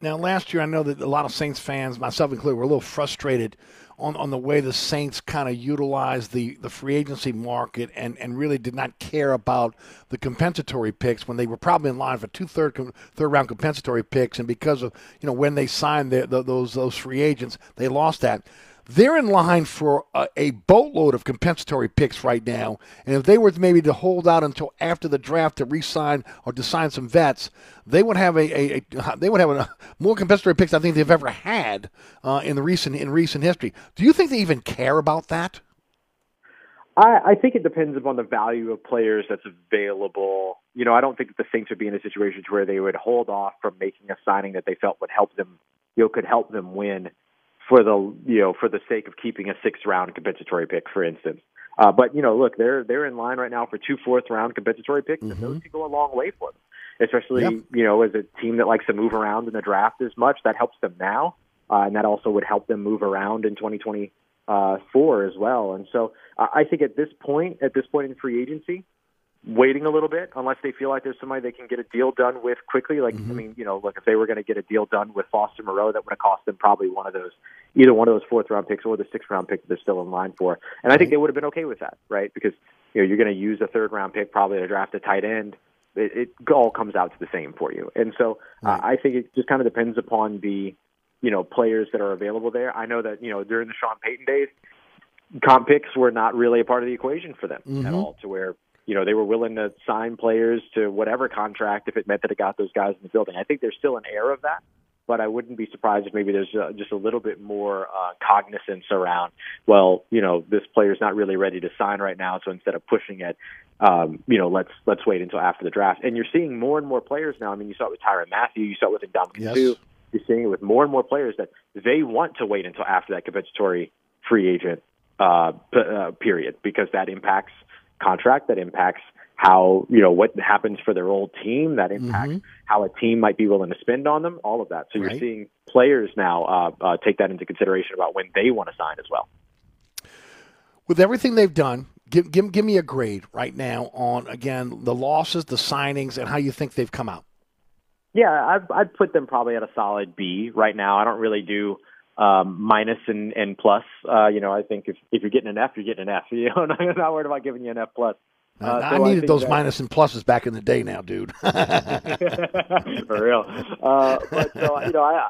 Speaker 1: Now, last year, I know that a lot of Saints fans, myself included, were a little frustrated on, on the way the Saints kind of utilized the, the free agency market and, and really did not care about the compensatory picks when they were probably in line for two third third round compensatory picks, and because of you know when they signed the, the, those those free agents, they lost that. They're in line for a, a, boatload of compensatory picks right now. And if they were maybe to hold out until after the draft to re-sign or to sign some vets, they would have a, a, a they would have a, more compensatory picks I think they've ever had uh, in the recent in recent history. Do you think they even care about that?
Speaker 10: I, I think it depends upon the value of players that's available. You know, I don't think that the Saints would be in a situation where they would hold off from making a signing that they felt would help them, you know, could help them win for the you know for the sake of keeping a sixth round compensatory pick, for instance. Uh, but you know, look, they're they're in line right now for two fourth round compensatory picks, and those can go a long way for them. Especially
Speaker 1: Yep.
Speaker 10: you know, as a team that likes to move around in the draft as much, that helps them now, uh, and that also would help them move around in 2024 as well. And so, uh, I think at this point, at this point in free agency, waiting a little bit unless they feel like there's somebody they can get a deal done with quickly. Like, I mean, you know, look, if they were going to get a deal done with Foster Moreau, that would have cost them probably one of those, either one of those fourth round picks or the sixth round pick that they're still in line for. And I think they would have been okay with that, right? Because, you know, you're going to use a third round pick probably to draft a tight end. It, it all comes out to the same for you. And so uh, I think it just kind of depends upon the, you know, players that are available there. I know that, you know, during the Sean Payton days, comp picks were not really a part of the equation for them at
Speaker 1: Mhm.
Speaker 10: all to where you know they were willing to sign players to whatever contract if it meant that it got those guys in the building. I think there's still an air of that but i wouldn't be surprised if maybe there's uh, just a little bit more uh, cognizance around well you know this player's not really ready to sign right now so instead of pushing it um, you know let's let's wait until after the draft. And you're seeing more and more players now. I mean you saw it with Tyrann Mathieu you saw it with Ndamukong
Speaker 1: Yes.
Speaker 10: too. You're seeing it with more and more players that they want to wait until after that compensatory free agent uh, p- uh, period because that impacts contract, that impacts how you know what happens for their old team, that impacts how a team might be willing to spend on them, all of that. So you're seeing players now uh, uh, take that into consideration about when they want to sign as well.
Speaker 1: With everything they've done, give, give, give me a grade right now on, again, the losses, the signings, and how you think they've come out.
Speaker 10: Yeah, I'd, I'd put them probably at a solid B right now. I don't really do um, minus and, and plus. Uh, you know, I think if, if you're getting an F, you're getting an F. You know, I'm not worried about giving you an F plus. Uh,
Speaker 1: I
Speaker 10: so
Speaker 1: needed
Speaker 10: think
Speaker 1: those
Speaker 10: that-
Speaker 1: minus and pluses back in the day now, dude.
Speaker 10: for real. Uh, but so you know, I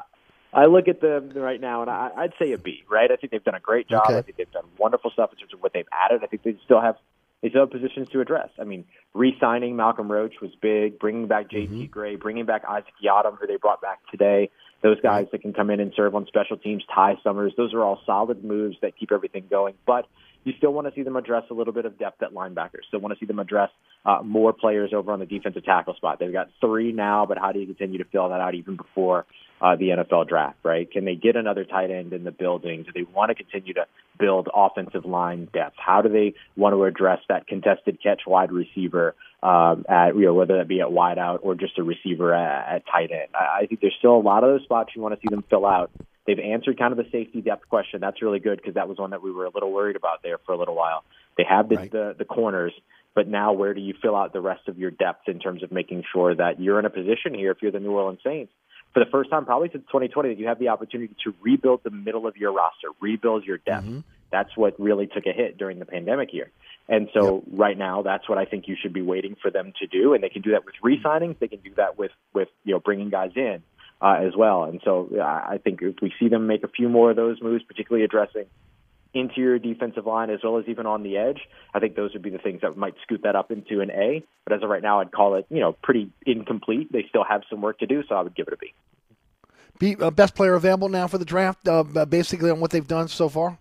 Speaker 10: I look at them right now, and I, I'd say a B. Right? I think they've done a great job.
Speaker 1: Okay.
Speaker 10: I think they've done wonderful stuff in terms of what they've added. I think they still have they still have positions to address. I mean, re-signing Malcolm Roach was big. Bringing back J.T. Gray, bringing back Isaac Yiadom, who they brought back today. Those guys that can come in and serve on special teams. Ty Summers. Those are all solid moves that keep everything going. But you still want to see them address a little bit of depth at linebackers. Still want to see them address uh, more players over on the defensive tackle spot. They've got three now, but how do you continue to fill that out even before uh, the NFL draft, right? Can they get another tight end in the building? Do they want to continue to build offensive line depth? How do they want to address that contested catch wide receiver um, at you know whether that be at wide out or just a receiver at, at tight end? I, I think there's still a lot of those spots you want to see them fill out. They've answered kind of the safety depth question. That's really good because that was one that we were a little worried about there for a little while. They have the, the the corners, but now where do you fill out the rest of your depth in terms of making sure that you're in a position here if you're the New Orleans Saints for the first time probably since 2020 that you have the opportunity to rebuild the middle of your roster, rebuild your depth. Mm-hmm. That's what really took a hit during the pandemic year. And so right now, that's what I think you should be waiting for them to do. And they can do that with re-signings. They can do that with, with, you know, bringing guys in, uh, as well. And so uh, I think if we see them make a few more of those moves, particularly addressing interior defensive line as well as even on the edge, I think those would be the things that might scoot that up into an A. But as of right now, I'd call it, you know, pretty incomplete. They still have some work to do, so I would give it a B.
Speaker 1: Be uh, best player available now for the draft, uh, basically on what they've done so far.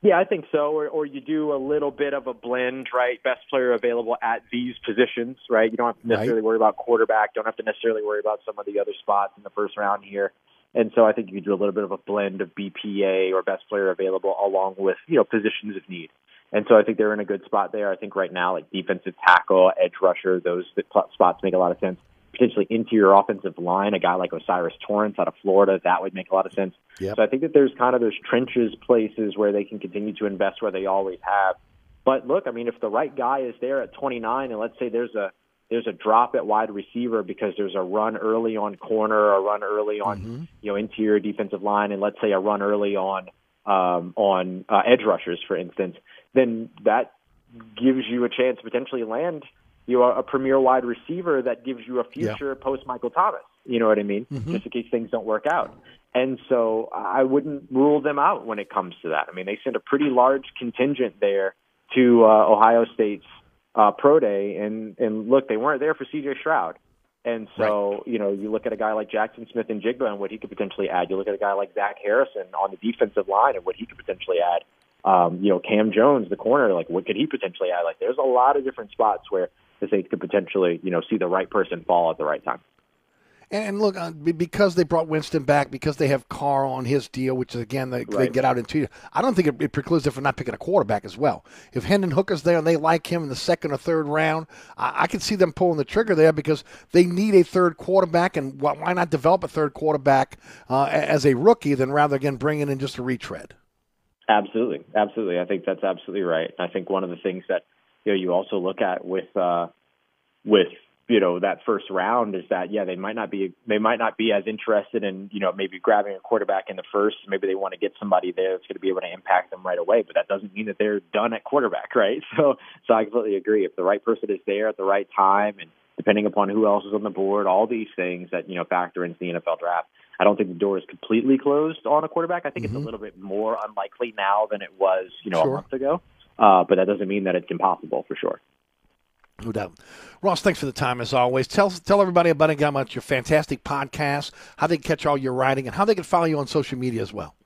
Speaker 10: Yeah, I think so. Or, or you do a little bit of a blend, right? Best player available at these positions, right? You don't have to necessarily worry about quarterback. Don't have to necessarily worry about some of the other spots in the first round here. And so I think you could do a little bit of a blend of BPA or best player available along with, you know, positions of need. And so I think they're in a good spot there. I think right now, like defensive tackle, edge rusher, those spots make a lot of sense. Potentially interior offensive line, a guy like O'Cyrus Torrence out of Florida, that would make a lot of sense.
Speaker 1: Yep.
Speaker 10: So I think that there's kind of those trenches places where they can continue to invest where they always have. But look, I mean, if the right guy is there at 29, and let's say there's a there's a drop at wide receiver because there's a run early on corner, a run early on you know interior defensive line, and let's say a run early on um, on uh, edge rushers, for instance, then that gives you a chance to potentially land you know, a premier wide receiver that gives you a future post Michael Thomas. You know what I mean?
Speaker 1: Mhm.
Speaker 10: Just in case things don't work out. And so I wouldn't rule them out when it comes to that. I mean, they sent a pretty large contingent there to uh, Ohio State's uh, pro day, and and look, they weren't there for C.J. Stroud. And so, you know, you look at a guy like Jaxon Smith-Njigba and what he could potentially add. You look at a guy like Zach Harrison on the defensive line and what he could potentially add. Um, you know, Cam Jones, the corner, like what could he potentially add? Like, there's a lot of different spots where the Saints could potentially, you know, see the right person fall at the right time.
Speaker 1: And look, uh, because they brought Winston back, because they have Carr on his deal, which is again they, right. they get out in two. I don't think it, it, precludes them from not picking a quarterback as well. If Hendon Hooker's there and they like him in the second or third round, I, I can see them pulling the trigger there because they need a third quarterback, and why, why not develop a third quarterback uh, as a rookie than rather again bringing in just a retread?
Speaker 10: Absolutely, absolutely. I think that's absolutely right. I think one of the things that you know you also look at with uh, with you know that first round is that yeah they might not be they might not be as interested in you know maybe grabbing a quarterback in the first. Maybe they want to get somebody there that's going to be able to impact them right away but that doesn't mean that they're done at quarterback right? So so I completely agree. If the right person is there at the right time and depending upon who else is on the board all these things that you know factor into the NFL draft I don't think the door is completely closed on a quarterback. I think mm-hmm. it's a little bit more unlikely now than it was you know sure. a month ago uh, but that doesn't mean that it's impossible for sure.
Speaker 1: No doubt. Ross, thanks for the time as always. Tell tell everybody about, about your fantastic podcast, how they can catch all your writing, and how they can follow you on social media as well.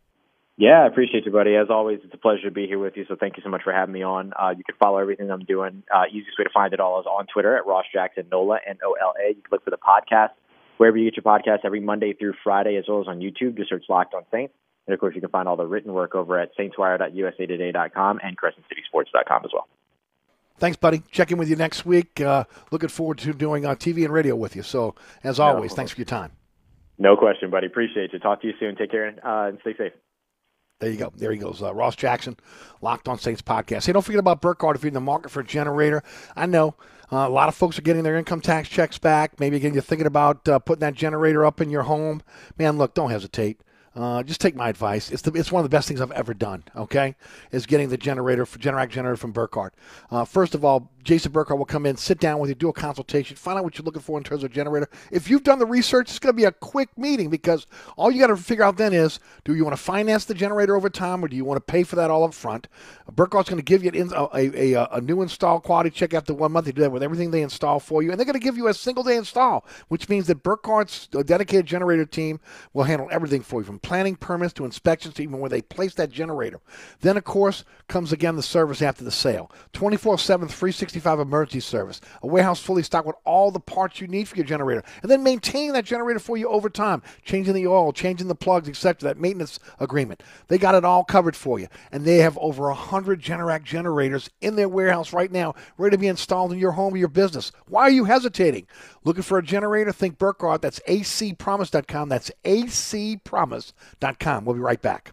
Speaker 10: Yeah, I appreciate you, buddy. As always, it's a pleasure to be here with you. So thank you so much for having me on. Uh, you can follow everything I'm doing. Uh, easiest way to find it all is on Twitter at Ross Jackson Nola N O L A. You can look for the podcast wherever you get your podcast every Monday through Friday, as well as on YouTube. Just search Locked On Saints. And of course, you can find all the written work over at saintswire.usatoday.com and crescentcitysports.com as well.
Speaker 1: Thanks, buddy. Check in with you next week. Uh, looking forward to doing uh, TV and radio with you. So, as always, no. thanks for your time.
Speaker 10: No question, buddy. Appreciate you. Talk to you soon. Take care uh, and stay safe.
Speaker 1: There you go. There he goes. Uh, Ross Jackson, Locked on Saints podcast. Hey, don't forget about Burkhardt if you're in the market for a generator. I know uh, a lot of folks are getting their income tax checks back. Maybe again, you're thinking about uh, putting that generator up in your home. Man, look, don't hesitate. Uh, just take my advice. It's the, it's one of the best things I've ever done. Okay, is getting the generator for Generac generator from Burkhardt. Uh, first of all, Jason Burkhardt will come in, sit down with you, do a consultation, find out what you're looking for in terms of generator. If you've done the research, it's going to be a quick meeting because all you got to figure out then is do you want to finance the generator over time or do you want to pay for that all up front? Burkhardt's going to give you a, a, a, new install quality check after one month. They do that with everything they install for you, and they're going to give you a single day install, which means that Burkhardt's dedicated generator team will handle everything for you from planning permits to inspections to even where they place that generator. Then, of course, comes again the service after the sale 24 7, 365 emergency service, a warehouse fully stocked with all the parts you need for your generator, and then maintaining that generator for you over time, changing the oil, changing the plugs, etc. That maintenance agreement. They got it all covered for you, and they have over 100 Generac generators in their warehouse right now, ready to be installed in your home or your business. Why are you hesitating? Looking for a generator? Think Burkhardt. That's acpromise.com. That's acpromise.com. We'll be right back.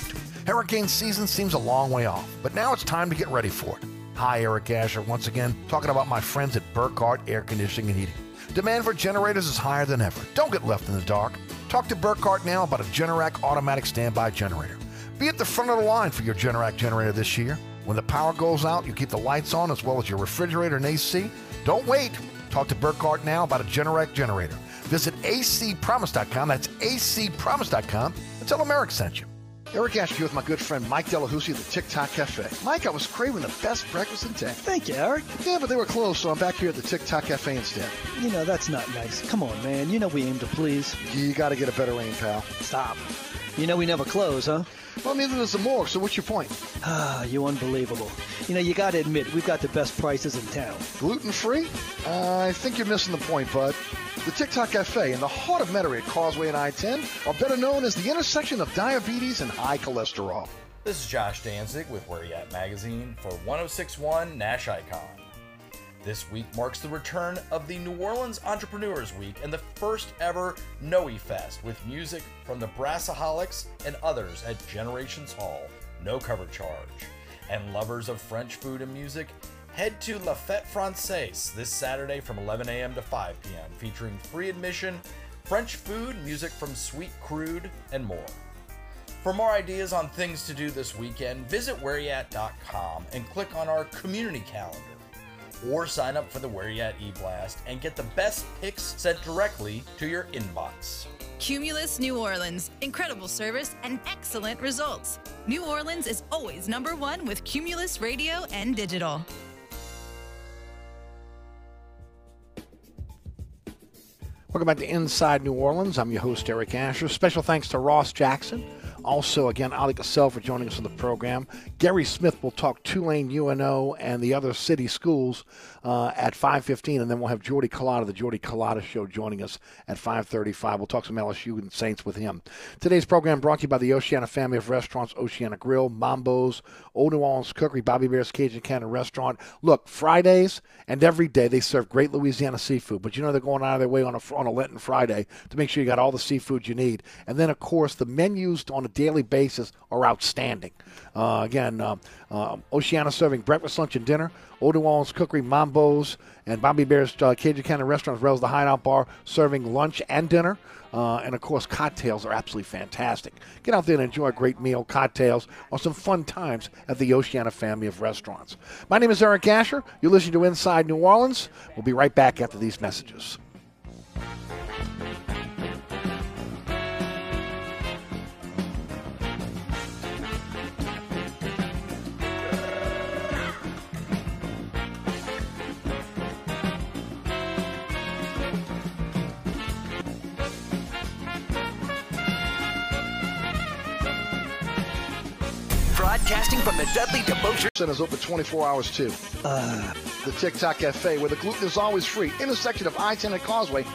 Speaker 11: Hurricane season seems a long way off, but now it's time to get ready for it. Hi, Eric Asher, once again, talking about my friends at Burkhardt Air Conditioning and Heating. Demand for generators is higher than ever. Don't get left in the dark. Talk to Burkhardt now about a Generac automatic standby generator. Be at the front of the line for your Generac generator this year. When the power goes out, you keep the lights on as well as your refrigerator and AC. Don't wait. Talk to Burkhardt now about a Generac generator. Visit acpromise.com. That's acpromise.com and tell them Eric sent you. Eric here with my good friend Mike Delahousie at the TikTok Cafe. Mike, I was craving the best breakfast in town.
Speaker 12: Thank you, Eric.
Speaker 11: Yeah, but they were closed, so I'm back here at the TikTok Cafe instead.
Speaker 12: You know, that's not nice. Come on, man. You know we aim to please.
Speaker 11: You got to get a better aim, pal.
Speaker 12: Stop. You know we never close, huh?
Speaker 11: Well, neither does the morgue, so what's your point?
Speaker 12: Ah, you unbelievable. You know, you got to admit, we've got the best prices in town.
Speaker 11: Gluten free? Uh, I think you're missing the point, bud. The TikTok Cafe in the heart of Metairie at Causeway and I-10 are better known as the intersection of diabetes and high cholesterol.
Speaker 13: This is Josh Danzig with Where You At Magazine for 1061 Nash Icon. This week marks the return of the New Orleans Entrepreneurs Week and the first ever Noe Fest with music from the Brassaholics and others at Generations Hall, no cover charge. And lovers of French food and music, head to La Fête Francaise this Saturday from 11 a.m. to 5 p.m., featuring free admission, French food, music from Sweet Crude, and more. For more ideas on things to do this weekend, visit whereyat.com and click on our community calendar. Or sign up for the Where You At e-blast and get the best picks sent directly to your inbox.
Speaker 14: Cumulus New Orleans. Incredible service and excellent results. New Orleans is always number one with Cumulus Radio and Digital.
Speaker 1: Welcome back to Inside New Orleans. I'm your host, Eric Asher. Special thanks to Ross Jackson. Also, again, Ali Cassell for joining us on the program. Guerry Smith will talk Tulane, UNO, and the other city schools uh, at 5.15, and then we'll have Jordy Culotta, the Jordy Culotta Show, joining us at 5.35. We'll talk some LSU and Saints with him. Today's program brought to you by the Oceana family of restaurants, Oceana Grill, Mambo's, Olde New Orleans Cookery, Bobby Hebert's Cajun Cannon Restaurant. Look, Fridays and every day they serve great Louisiana seafood, but you know they're going out of their way on a, on a Lenten Friday to make sure you got all the seafood you need. And then, of course, the menus on a daily basis are outstanding. Uh, again, uh, Oceana serving breakfast, lunch, and dinner. Olde New Orleans Cookery, Mambo's, and Bobby Bear's uh, Cajun Cannon Restaurant, as well as the Hideout Bar, serving lunch and dinner. Uh, and of course, cocktails are absolutely fantastic. Get out there and enjoy a great meal, cocktails, or some fun times at the Oceana family of restaurants. My name is Eric Asher. You're listening to Inside New Orleans. We'll be right back after these messages.
Speaker 15: Broadcasting from the Dudley DeBosier
Speaker 11: Center is open 24 hours too. Uh. the TikTok Cafe, where the gluten is always free, intersection of I-10 and Causeway,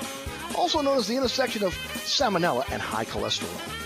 Speaker 11: also known as the intersection of salmonella and high cholesterol.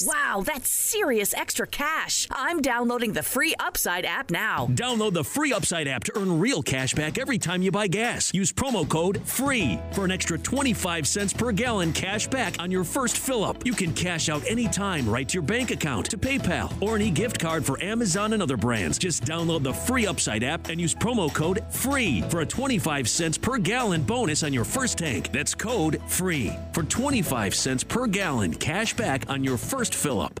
Speaker 16: Wow, that's serious extra cash. I'm downloading the free Upside app now.
Speaker 17: Download the free Upside app to earn real cash back every time you buy gas. Use promo code FREE for an extra 25 cents per gallon cash back on your first fill up. You can cash out anytime right to your bank account, to PayPal, or an e gift card for Amazon and other brands. Just download the free Upside app and use promo code FREE for a 25 cents per gallon bonus on your first tank. That's code FREE for 25 cents per gallon cash back on your first fill up.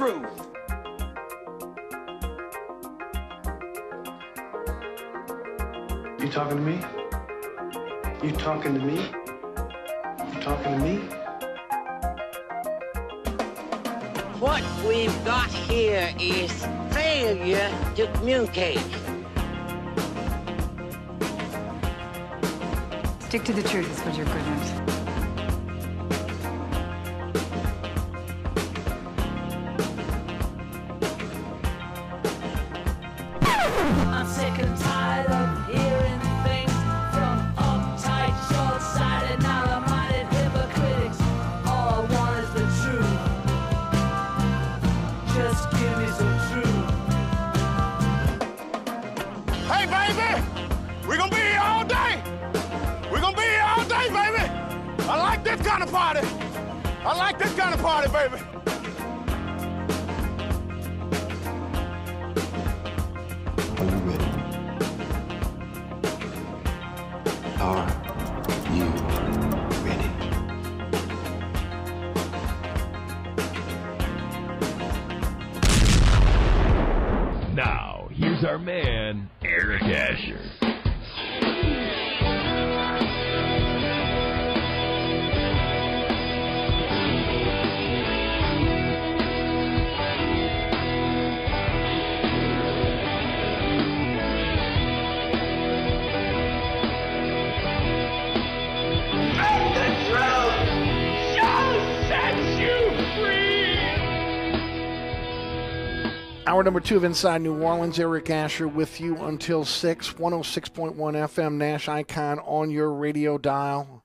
Speaker 18: Truth. You
Speaker 19: talking to me? You talking to me? You talking to me?
Speaker 20: What we've got here is failure to communicate.
Speaker 21: Stick to the truth is what you're good at.
Speaker 1: Hour number two of Inside New Orleans. Eric Asher with you until 6. 106.1 FM Nash Icon on your radio dial.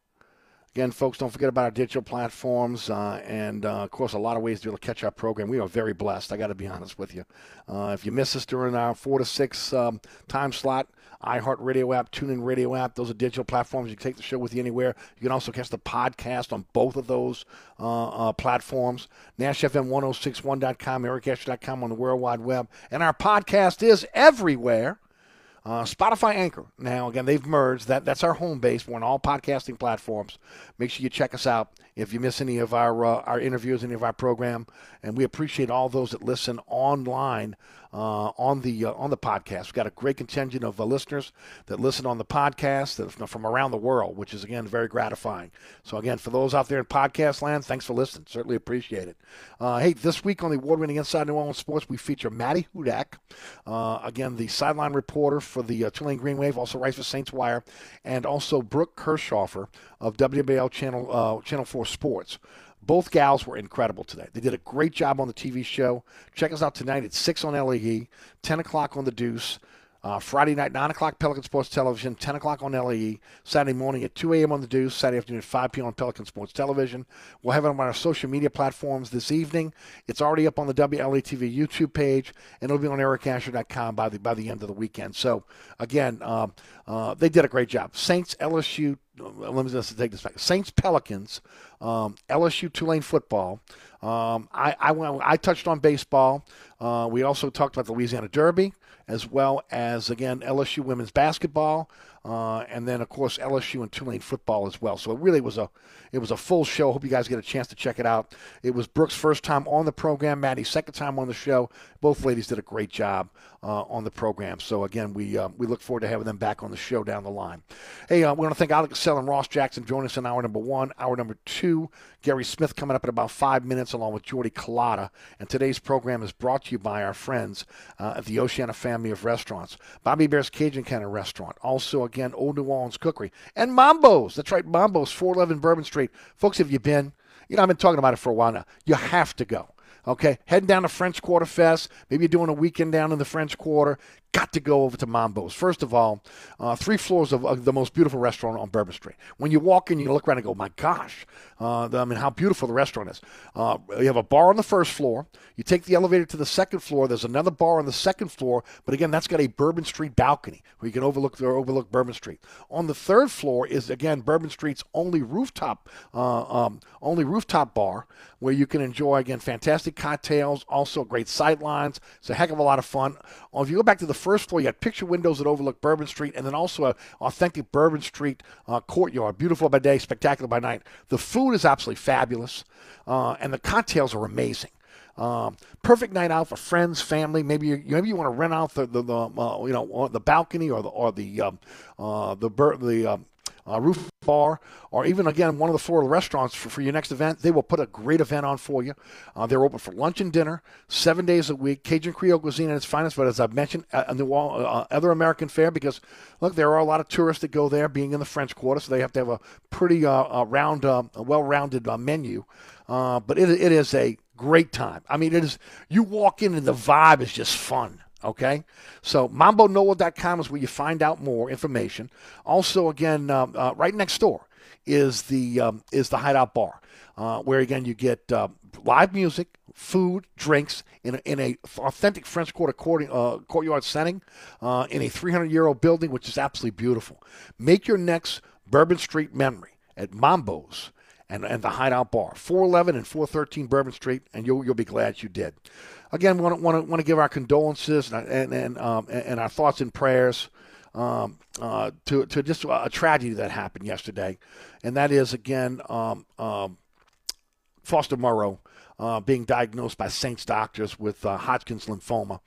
Speaker 1: Again, folks, don't forget about our digital platforms uh, and, uh, of course, a lot of ways to be able to catch our program. We are very blessed, I got to be honest with you. Uh, if you miss us during our 4 to 6 um, time slot, iHeartRadio app, TuneIn Radio app, those are digital platforms. You can take the show with you anywhere. You can also catch the podcast on both of those uh, uh, platforms. NashFM1061.com, EricAsher.com on the World Wide Web. And our podcast is everywhere. Uh, Spotify Anchor. Now, again, they've merged. That That's our home base. We're on all podcasting platforms. Make sure you check us out if you miss any of our uh, our interviews, any of our program. And we appreciate all those that listen online uh, on the uh, on the podcast. We've got a great contingent of uh, listeners that listen on the podcast that from around the world, which is again very gratifying. So again, for those out there in podcast land, thanks for listening. Certainly appreciate it. Uh, hey, this week on the award-winning Inside New Orleans Sports, we feature Matty Hudak, uh, again the sideline reporter for the Tulane Green Wave, also writes for Saints Wire, and also Brooke Kirschhofer of WWL Channel Channel Four Sports. Both gals were incredible today. They did a great job on the TV show. Check us out tonight at 6 on LAE, 10 o'clock on The Deuce. Uh, Friday night, 9 o'clock, Pelican Sports Television, 10 o'clock on LAE. Saturday morning at 2 a.m. on The Deuce. Saturday afternoon at 5 p.m. on Pelican Sports Television. We'll have it on our social media platforms this evening. It's already up on the WLAE TV YouTube page, and it'll be on ericasher.com by the, by the end of the weekend. So, again, um, uh, they did a great job. Saints, LSU, uh, let me just take this back. Saints, Pelicans, um, LSU, Tulane football. Um, I, I, I touched on baseball. Uh, we also talked about the Louisiana Derby, as well as, again, LSU women's basketball. Uh, and then, of course, LSU and Tulane football as well. So it really was a it was a full show. Hope you guys get a chance to check it out. It was Brooks' first time on the program, Maddie's second time on the show. Both ladies did a great job uh, on the program. So again, we uh, we look forward to having them back on the show down the line. Hey, uh, we want to thank Oleh Kosel and Ross Jackson joining us in hour number one. Hour number two, Guerry Smith coming up in about five minutes, along with Jordy Culotta. And today's program is brought to you by our friends uh, at the Oceana family of restaurants, Bobby Hebert's Cajun Cannon Restaurant. Also, again, Olde New Orleans Cookery and Mambo's. That's right, Mambo's, 411 Bourbon Street. Folks, have you been? You know, I've been talking about it for a while now. You have to go. Okay, heading down to French Quarter Fest. Maybe you're doing a weekend down in the French Quarter. Got to go over to Mambo's. First of all, uh, three floors of, of the most beautiful restaurant on Bourbon Street. When you walk in, you look around and go, "My gosh!" Uh, I mean, how beautiful the restaurant is. Uh, you have a bar on the first floor. You take the elevator to the second floor. There's another bar on the second floor, but again, that's got a Bourbon Street balcony where you can overlook or overlook Bourbon Street. On the third floor is again Bourbon Street's only rooftop, uh, um, only rooftop bar where you can enjoy again fantastic cocktails, also great sight lines. It's a heck of a lot of fun. If you go back to the first floor, you got picture windows that overlook Bourbon Street, and then also a authentic Bourbon Street uh, courtyard, beautiful by day, spectacular by night. The food is absolutely fabulous, uh, and the cocktails are amazing. Um, perfect night out for friends, family. Maybe you maybe you want to rent out the the, the uh, you know the balcony or the or the um, uh, the the um, uh, roof bar, or even again one of the four restaurants for, for your next event, they will put a great event on for you. Uh, they're open for lunch and dinner, seven days a week. Cajun Creole cuisine at its finest, but as I've mentioned, uh, the uh, other American fare because look, there are a lot of tourists that go there, being in the French Quarter, so they have to have a pretty uh, round, uh, well-rounded uh, menu. Uh, but it, it is a great time. I mean, it is. You walk in and the vibe is just fun. Okay, so MamboNoah.com is where you find out more information. Also, again, um, uh, right next door is the um, is the Hideout Bar, uh, where again you get uh, live music, food, drinks in a, in a authentic French Quarter court, uh, courtyard setting, uh, in a 300 year old building, which is absolutely beautiful. Make your next Bourbon Street memory at Mambo's and, and the Hideout Bar, 411 and 413 Bourbon Street, and you'll, you'll be glad you did. Again, want to, want to, want to give our condolences and, and, and, um, and our thoughts and prayers um, uh, to, to just a tragedy that happened yesterday. And that is, again, um, um Foster Moreau uh, being diagnosed by Saints doctors with uh, Hodgkin's lymphoma.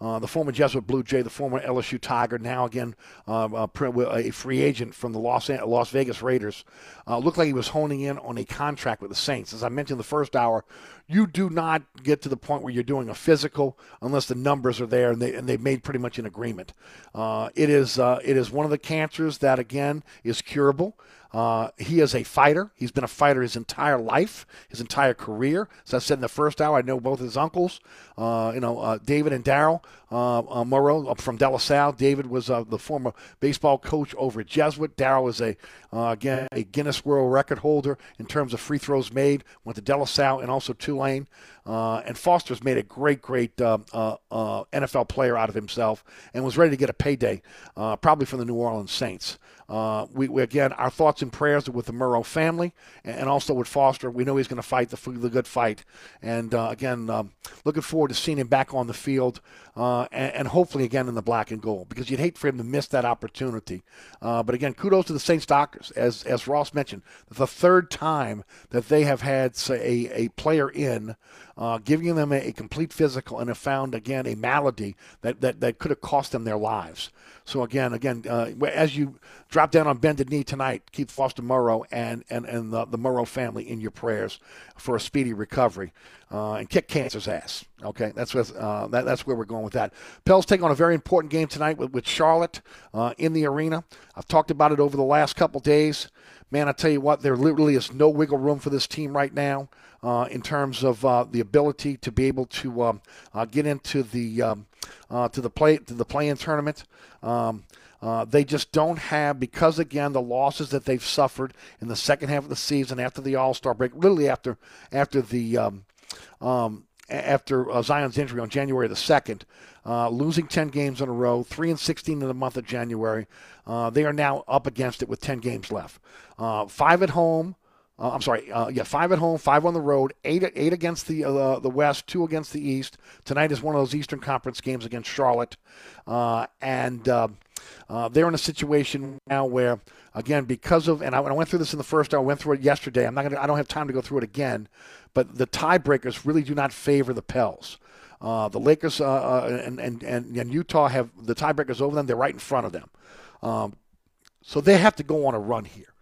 Speaker 1: Uh, the former Jesuit Blue Jay, the former LSU Tiger, now again uh, a free agent from the Los, Las Vegas Raiders, uh, looked like he was honing in on a contract with the Saints. As I mentioned the first hour, you do not get to the point where you're doing a physical unless the numbers are there and, they, and they've made pretty much an agreement. Uh, it is uh, it is one of the cancers that again is curable. Uh, he is a fighter. He's been a fighter his entire life, his entire career. As I said in the first hour, I know both his uncles, uh, you know, uh, David and Daryl uh, uh, Moreau from De La Salle. David was uh, the former baseball coach over at Jesuit. Daryl is a again a Guinness World Record holder in terms of free throws made. Went to De La Salle and also Tulane. and Foster's made a great, great NFL player out of himself and was ready to get a payday, probably from the New Orleans Saints. Uh, we, we, again, our thoughts and prayers are with the Moreau family and, also with Foster. We know he's going to fight the, the good fight, and uh, again, um, looking forward to seeing him back on the field uh, and, and, hopefully again in the black and gold because you'd hate for him to miss that opportunity. Uh, but again, kudos to the Saints doctors, as as Ross mentioned, the third time that they have had say, a a player in uh, giving them a, a, complete physical and have found again a malady that, that, that could have cost them their lives. So again, again, uh, as you drop down on bended knee tonight, keep Foster Moreau and and and the, the Moreau family in your prayers for a speedy recovery uh, and kick cancer's ass. Okay, that's uh, that, that's where we're going with that. Pels take on a very important game tonight with, with Charlotte uh, in the arena. I've talked about it over the last couple days. Man, I tell you what, there literally is no wiggle room for this team right now uh, in terms of uh, the ability to be able to um, uh, get into the um, to the play to the play-in tournament. Um, uh, they just don't have because again the losses that they've suffered in the second half of the season after the All Star break, literally after after the um, um, after uh, Zion's injury on January the 2nd, uh, losing 10 games in a row, 3 and 16 in the month of January. Uh, they are now up against it with 10 games left. Uh, five at home, uh, I'm sorry. Uh, yeah, five at home, five on the road, eight eight against the uh, the West, two against the East. Tonight is one of those Eastern Conference games against Charlotte, uh, and um, uh, they're in a situation now where, again, because of and I, I, went through this in the first hour, I went through it yesterday. I'm not gonna. I don't have time to go through it again, but the tiebreakers really do not favor the Pels. Uh, the Lakers and, and and and Utah have the tiebreakers over them. They're right in front of them, um, so they have to go on a run here.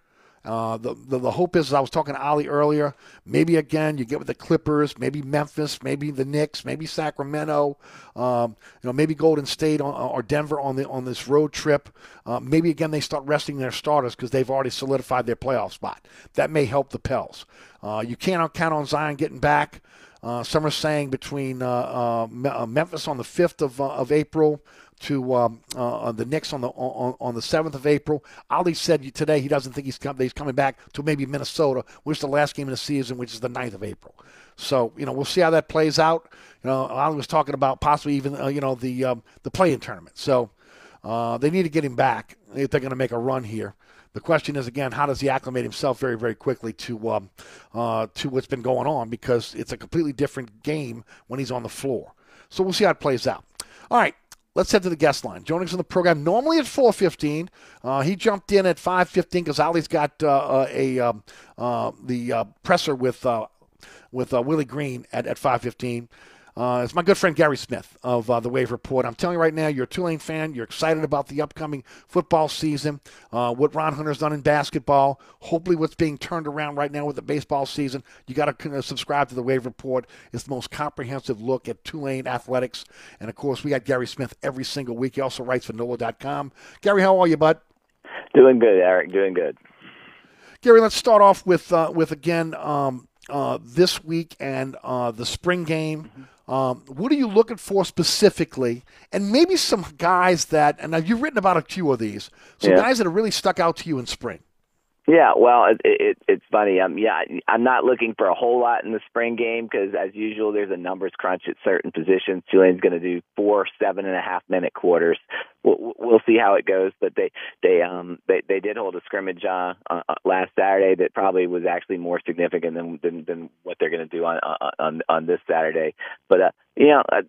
Speaker 1: Uh, the, the, the hope is, I was talking to Ali earlier, maybe again you get with the Clippers, maybe Memphis, maybe the Knicks, maybe Sacramento, um, you know, maybe Golden State or, or, Denver on the on this road trip. Uh, maybe again they start resting their starters because they've already solidified their playoff spot. That may help the Pels. Uh, you can't count on Zion getting back. Uh, some are saying between uh, Memphis on the 5th of, of April to um, uh, the Knicks on the on, on the seventh of April. Ali said today he doesn't think he's, come, he's coming back to maybe Minnesota, which is the last game of the season, which is the 9th of April. So you know we'll see how that plays out. You know Ali was talking about possibly even uh, you know the um, the play-in tournament. So uh, they need to get him back if they're going to make a run here. The question is again, how does he acclimate himself very, very quickly to um, uh, to what's been going on? Because it's a completely different game when he's on the floor. So we'll see how it plays out. All right, Let's head to the guest line. Joining us on the program normally at 4:15. Uh, he jumped in at 5:15 because Ali's got uh, uh, a um, uh, the uh, presser with with Willie Green at, at 5:15. Uh, it's my good friend Guerry Smith of uh, the Wave Report. I'm telling you right now, you're a Tulane fan. You're excited about the upcoming football season, uh, what Ron Hunter's done in basketball. Hopefully, what's being turned around right now with the baseball season. You got to subscribe to the Wave Report. It's the most comprehensive look at Tulane athletics. And of course, we got Guerry Smith every single week. He also writes for NOLA.com. Guerry, how are you, bud?
Speaker 22: Doing good, Eric. Doing good.
Speaker 1: Guerry, let's start off with uh, with again um, uh, this week and uh, the spring game. Um, what are you looking for specifically? And maybe some guys that, and now you've written about a few of these, some
Speaker 22: Yeah.
Speaker 1: guys that have really stuck out to you in spring.
Speaker 22: Yeah, well, it, it, it's funny. Um, yeah, I'm not looking for a whole lot in the spring game because, as usual, there's a numbers crunch at certain positions. Tulane's going to do four seven and a half minute quarters. We'll, we'll see how it goes, but they they um they they did hold a scrimmage uh, uh, last Saturday that probably was actually more significant than than, than what they're going to do on on on this Saturday. But uh, you know, uh,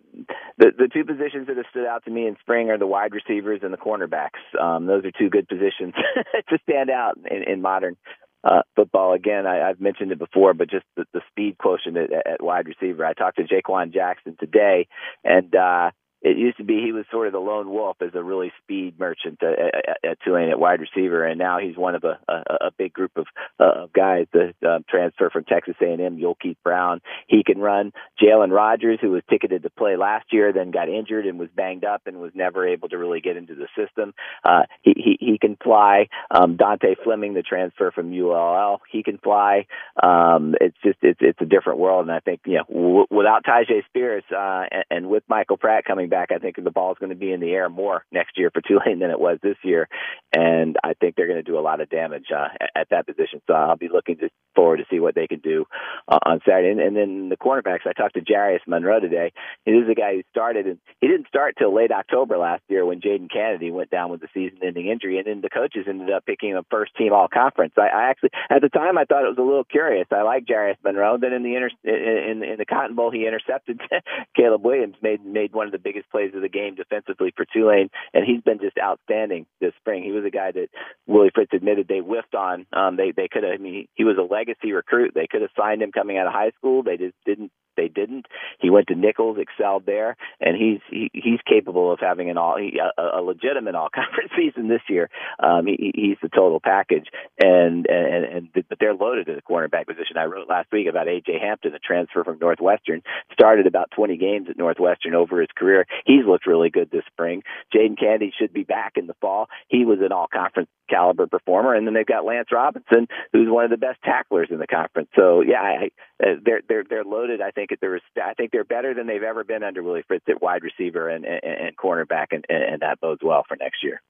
Speaker 22: the the two positions that have stood out to me in spring are the wide receivers and the cornerbacks. Um, those are two good positions to stand out in, in modern uh, football. Again, I, I've mentioned it before, but just the, the speed quotient at, at wide receiver. I talked to Jha'Quan Jackson today, and uh, it used to be he was sort of the lone wolf as a really speed merchant at, at, at Tulane at wide receiver, and now he's one of a, a, a big group of, uh, guys. The uh, transfer from Texas A&M, Keith Brown, he can run. Jalen Rogers, who was ticketed to play last year, then got injured and was banged up and was never able to really get into the system. Uh, he, he he can fly. Um, Dante Fleming, the transfer from ULL, he can fly. Um, it's just it's it's a different world, and I think you know w- without Tyjae Spears uh, and, and with Michael Pratt coming back, I think the ball's going to be in the air more next year for Tulane than it was this year, and I think they're going to do a lot of damage uh, at, at that position. So I'll be looking to, forward to see what they can do uh, on Saturday. And, and then the cornerbacks, I talked to Jarius Monroe today. He was a guy who started, and he didn't start till late October last year when Jadon Canady went down with the season-ending injury, and then the coaches ended up picking him first team all conference. I, I actually, at the time, I thought it was a little curious. I like Jarius Monroe. Then in the inter- in, in the Cotton Bowl, he intercepted Caleb Williams, made made one of the biggest plays of the game defensively for Tulane, and he's been just outstanding this spring. He was a guy that Willie Fritz admitted they whiffed on. Um, they they could have. I mean, he was a legacy recruit. They could have signed him coming out of high school. They just didn't. They didn't. He went to Nicholls, excelled there, and he's he, he's capable of having an all a, a legitimate all conference season this year. Um, he, he's the total package, and and and but they're loaded at the cornerback position. I wrote last week about AJ Hampton, the transfer from Northwestern, started about 20 games at Northwestern over his career. He's looked really good this spring. Jadon Canady should be back in the fall. He was an all conference caliber performer, and then they've got Lance Robinson, who's one of the best tacklers in the conference. So yeah, I, uh, they're they're they're loaded. I think at the I think they're better than they've ever been under Willie Fritz at wide receiver and and, and cornerback, and, and that bodes well for next year.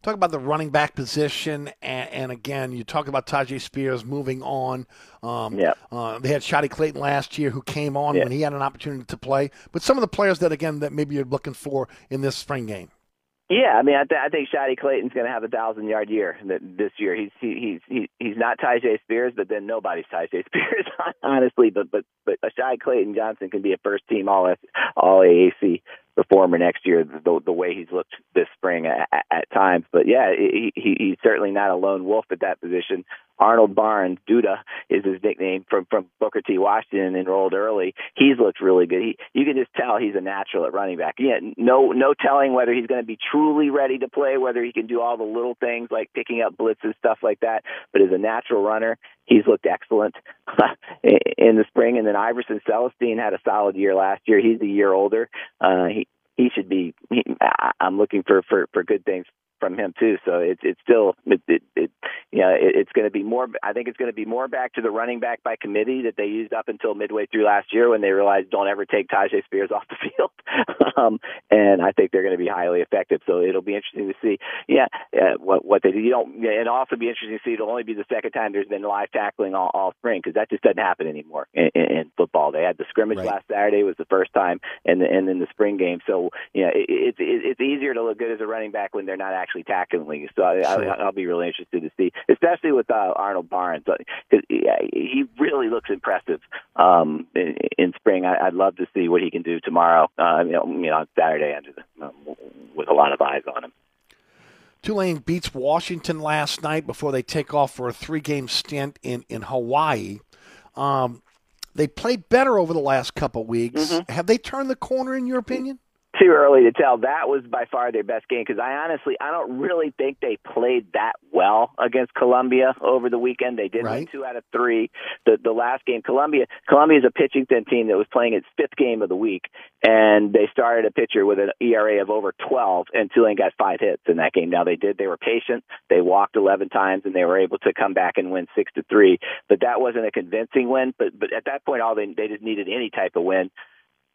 Speaker 1: Talk about the running back position, and, and again, you talk about Tyjae Spears moving on. Um,
Speaker 22: yeah.
Speaker 1: Uh, they had Shaadie Clayton last year, who came on
Speaker 22: Yeah.
Speaker 1: when he had an opportunity to play. But some of the players that, again, that maybe you're looking for in this spring game.
Speaker 22: Yeah, I mean, I, th- I think Shaadie Clayton's going to have a thousand yard year this year. He's he, he's he, he's not Tyjae Spears, but then nobody's Tyjae Spears, honestly. But but but Shaadie Clayton Johnson can be a first team all all AAC performer next year. The the way he's looked this spring at, at times, but yeah, he, he he's certainly not a lone wolf at that position. Arnold Barnes, Duda is his nickname from from Booker T. Washington, enrolled early. He's looked really good. He, you can just tell he's a natural at running back. Yeah, no no telling whether he's going to be truly ready to play, whether he can do all the little things like picking up blitzes, stuff like that. But as a natural runner, he's looked excellent in the spring. And then Iverson Celestine had a solid year last year. He's a year older. Uh, he he should be. He, I'm looking for for for good things from him too. So it's it's still it, it, it you know it, it's going to be more. I think it's going to be more back to the running back by committee that they used up until midway through last year when they realized don't ever take Tyjae Spears off the field. um, and I think they're going to be highly effective. So it'll be interesting to see. Yeah, uh, what what they do. You don't. yeah, It'll also be interesting to see. It'll only be the second time there's been live tackling all, all spring because that just doesn't happen anymore in, in, in football. They had the scrimmage last Saturday was the first time, and the, and then the spring game. So you know it, it, it, it's easier to look good as a running back when they're not actually tackling. So I,
Speaker 1: Sure.
Speaker 22: I, I'll be really interested to see, especially with uh, Arnold Barnes, because he really looks impressive um, in, in spring. I, I'd love to see what he can do tomorrow. Uh, you know, you know, on Saturday under the, um, with a lot of eyes on him.
Speaker 1: Tulane beats Washington last night before they take off for a three game stint in, in Hawaii. Um, They played better over the last couple weeks.
Speaker 22: Mm-hmm.
Speaker 1: Have they turned the corner, in your opinion?
Speaker 22: Too early to tell. That was by far their best game because I honestly I don't really think they played that well against Columbia over the weekend. They did win
Speaker 1: Right.
Speaker 22: two out of three. The the last game, Columbia Columbia is a pitching thin team that was playing its fifth game of the week, and they started a pitcher with an ERA of over 12, and Tulane got five hits in that game. Now they did they were patient. They walked 11 times, and they were able to come back and win six to three. But that wasn't a convincing win. But but at that point, all they they just needed any type of win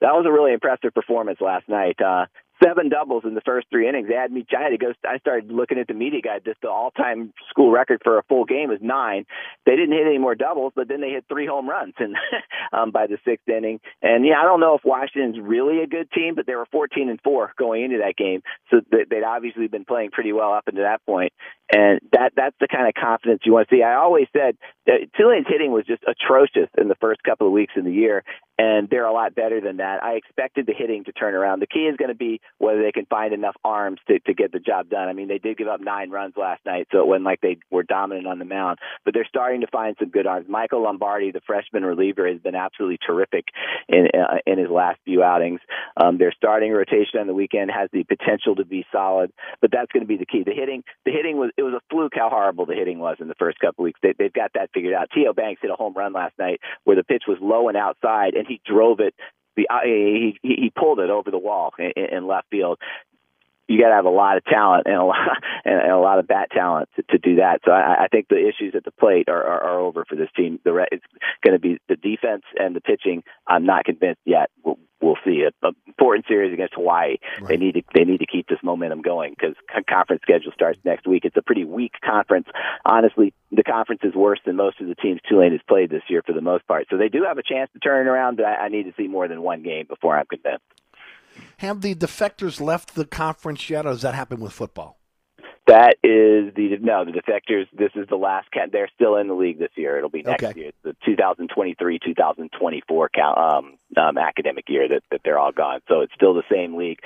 Speaker 22: that was a really impressive performance last night. Uh, seven doubles in the first three innings. They had me. I had. I started looking at the media guide. Just the all-time school record for a full game is nine. They didn't hit any more doubles, but then they hit three home runs and um, by the sixth inning. And yeah, I don't know if Washington's really a good team, but they were 14 and four going into that game, so they- they'd obviously been playing pretty well up until that point. And that that's the kind of confidence you want to see. I always said that Tulane's hitting was just atrocious in the first couple of weeks of the year, and they're a lot better than that. I expected the hitting to turn around. The key is going to be whether they can find enough arms to, to get the job done. I mean, they did give up nine runs last night, so it wasn't like they were dominant on the mound, but they're starting to find some good arms. Michael Lombardi, the freshman reliever, has been absolutely terrific in uh, in his last few outings. Um, their starting rotation on the weekend has the potential to be solid, but that's going to be the key. The hitting, the hitting was it was a fluke how horrible the hitting was in the first couple weeks. They, they've got that figured out. Teo Banks hit a home run last night where the pitch was low and outside, and he drove it. The he he, he pulled it over the wall in, in left field. You got to have a lot of talent and a lot and a lot of bat talent to, to do that. So I, I think the issues at the plate are, are, are over for this team. The re- it's going to be the defense and the pitching. I'm not convinced yet. We'll, we'll see. A, a important series against Hawaii. They need to they need to keep this momentum going because conference schedule starts next week. It's a pretty weak conference. Honestly, the conference is worse than most of the teams Tulane has played this year for the most part. So they do have a chance to turn it around, but I, I need to see more than one game before I'm convinced.
Speaker 1: Have the defectors left the conference yet, or does that happen with football?
Speaker 22: That is the no the defectors. This is the last. They're still in the league this year. It'll be next
Speaker 1: Okay.
Speaker 22: year. It's the 2023 2024 count, um, um, academic year that, that they're all gone. So it's still the same league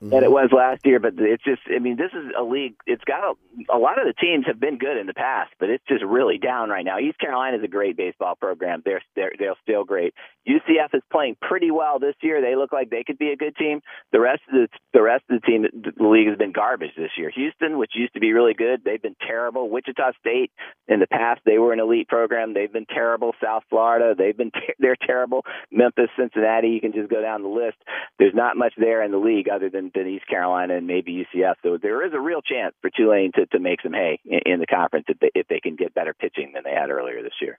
Speaker 22: that it mm-hmm. was last year. But it's just. I mean, this is a league. It's got a, a lot of the teams have been good in the past, but it's just really down right now. East Carolina is a great baseball program. They're they're they're still great. UCF is playing pretty well this year. They look like they could be a good team. The rest of the the rest of the team, the league has been garbage this year. Houston, which used to be really good, they've been terrible. Wichita State, in the past, they were an elite program. They've been terrible. South Florida, they've been ter- they're terrible. Memphis, Cincinnati, you can just go down the list. There's not much there in the league other than, than East Carolina and maybe UCF. So there is a real chance for Tulane to, to make some hay in, in the conference if they, if they can get better pitching than they had earlier this year.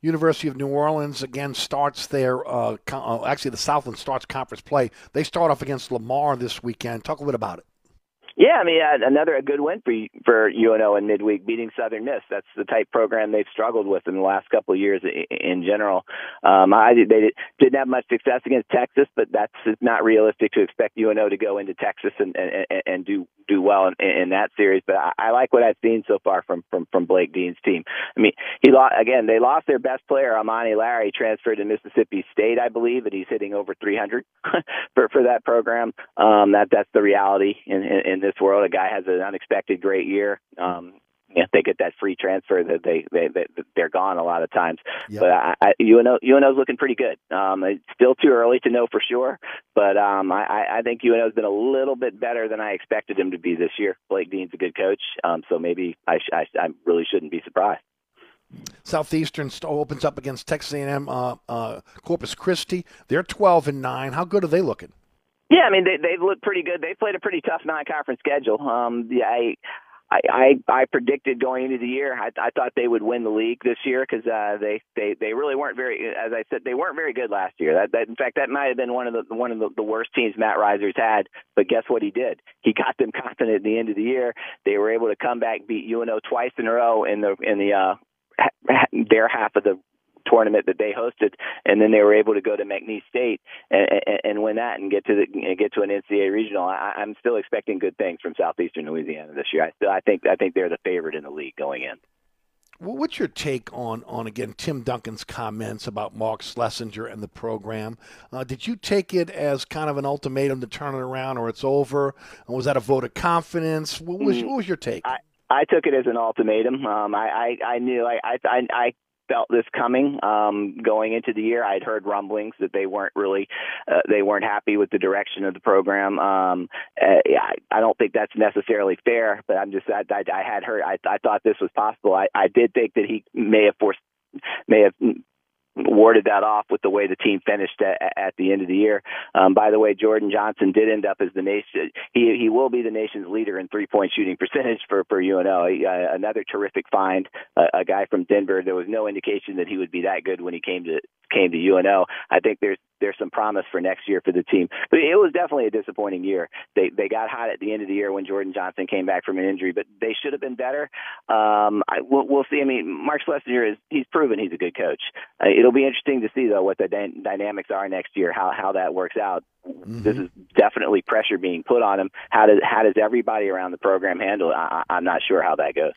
Speaker 1: University of New Orleans again starts their uh, uh, actually the Southland starts conference play. They start off against Lamar this weekend. Talk a little bit about it.
Speaker 22: Yeah, I mean, another a good win for for UNO in midweek, beating Southern Miss. That's the type program they've struggled with in the last couple of years in general. Um, I they did- didn't have much success against Texas, but that's not realistic to expect UNO to go into Texas and and, and- and do do well in, in that series. But I, I like what I've seen so far from from from Blake Dean's team. I mean, he lost again. They lost their best player, Amani Larry, transferred to Mississippi State, I believe, and he's hitting over 300 for for that program. Um, that that's the reality in, in in this world. A guy has an unexpected great year. Um, if they get that free transfer, that they they, they they're gone a lot of times. But I, I, UNO UNO's looking pretty good. Um, it's still too early to know for sure, but um, I, I think UNO's been a little bit better than I expected him to be this year. Blake Dean's a good coach, um, so maybe I, sh- I I really shouldn't be surprised.
Speaker 1: Southeastern st- opens up against Texas A&M uh, uh, Corpus Christi. They're 12 and nine. How good are they looking?
Speaker 22: Yeah, I mean they they've looked pretty good. They played a pretty tough non-conference schedule. Um, yeah, I. I, I I predicted going into the year. I, I thought they would win the league this year because uh, they they they really weren't very. As I said, they weren't very good last year. That, that in fact that might have been one of the one of the, the worst teams Matt Riser's had. But guess what he did? He got them confident at the end of the year. They were able to come back, beat UNO twice in a row in the in the uh, their half of the tournament that they hosted, and then they were able to go to McNeese State and, and, and win that and get to the get to an NCAA regional. I, I'm still expecting good things from Southeastern Louisiana this year. I still I think I think they're the favorite in the league going in.
Speaker 1: What's your take on, on again Tim Duncan's comments about Mark Slessinger and the program? Uh, did you take it as kind of an ultimatum to turn it around, or it's over? And was that a vote of confidence? What was,
Speaker 22: Mm.
Speaker 1: what was your take?
Speaker 22: I, I took it as an ultimatum. Um, I, I, I knew I, I, I felt this coming um, going into the year. I'd heard rumblings that they weren't really uh, they weren't happy with the direction of the program. Um, uh, I, I don't think that's necessarily fair, but I'm just I, I, I had heard I, I thought this was possible. I, I did think that he may have forced may have warded that off with the way the team finished at, at the end of the year. Um, by the way, Jordan Johnson did end up as the nation. He he will be the nation's leader in three point shooting percentage for for UNO. Uh, another terrific find, uh, a guy from Denver. There was no indication that he would be that good when he came to came to UNO. I think there's there's some promise for next year for the team. But it was definitely a disappointing year. They they got hot at the end of the year when Jordan Johnson came back from an injury, but they should have been better. Um, I, we'll, we'll see. I mean, Mark Slessinger is he's proven he's a good coach. Uh, it'll be interesting to see though what the dy- dynamics are next year, how how that works out. Mm-hmm. This is definitely pressure being put on him. How does how does everybody around the program handle it? I, I'm not sure how that goes.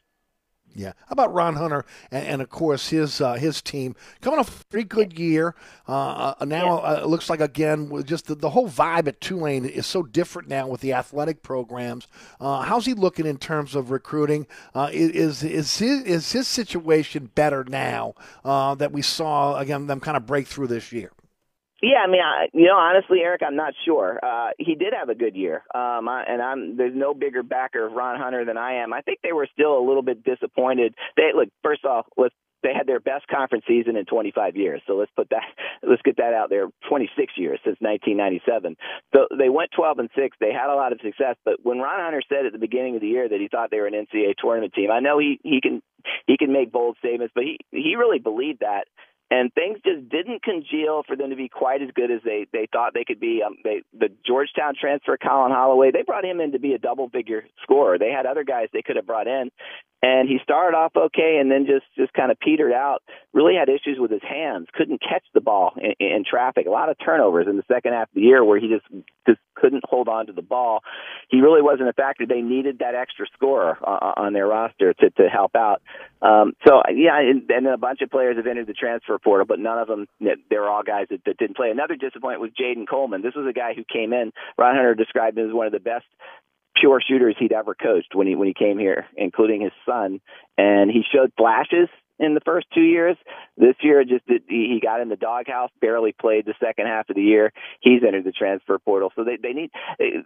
Speaker 1: Yeah. How about Ron Hunter and, and of course his uh, his team coming off a pretty good year. Uh, uh now uh, it looks like again with just the, the whole vibe at Tulane is so different now with the athletic programs. Uh, how's he looking in terms of recruiting? Uh, is is his, is his situation better now that we saw again them kind of break through this year?
Speaker 22: Yeah, I mean, I, you know, honestly, Eric, I'm not sure. Uh, he did have a good year, um, I, and I'm there's no bigger backer of Ron Hunter than I am. I think they were still a little bit disappointed. They look first off, let's they had their best conference season in 25 years. So let's put that, let's get that out there. 26 years since 1997. So they went 12 and six. They had a lot of success. But when Ron Hunter said at the beginning of the year that he thought they were an NCAA tournament team, I know he he can he can make bold statements, but he he really believed that and things just didn't congeal for them to be quite as good as they they thought they could be. Um, they the Georgetown transfer Collin Holloway, they brought him in to be a double figure scorer. They had other guys they could have brought in, and he started off okay and then just just kind of petered out. Really had issues with his hands, couldn't catch the ball in, in traffic. A lot of turnovers in the second half of the year where he just just couldn't hold on to the ball. He really wasn't a factor. They needed that extra scorer uh, on their roster to to help out. Um, so yeah, and, and a bunch of players have entered the transfer portal, but none of them they're all guys that, that didn't play. Another disappointment was Jadan Coleman. This was a guy who came in. Ron Hunter described him as one of the best pure shooters he'd ever coached when he when he came here, including his son, and he showed flashes in the first two years. This year, just he got in the doghouse, barely played the second half of the year. He's entered the transfer portal, so they they need. They,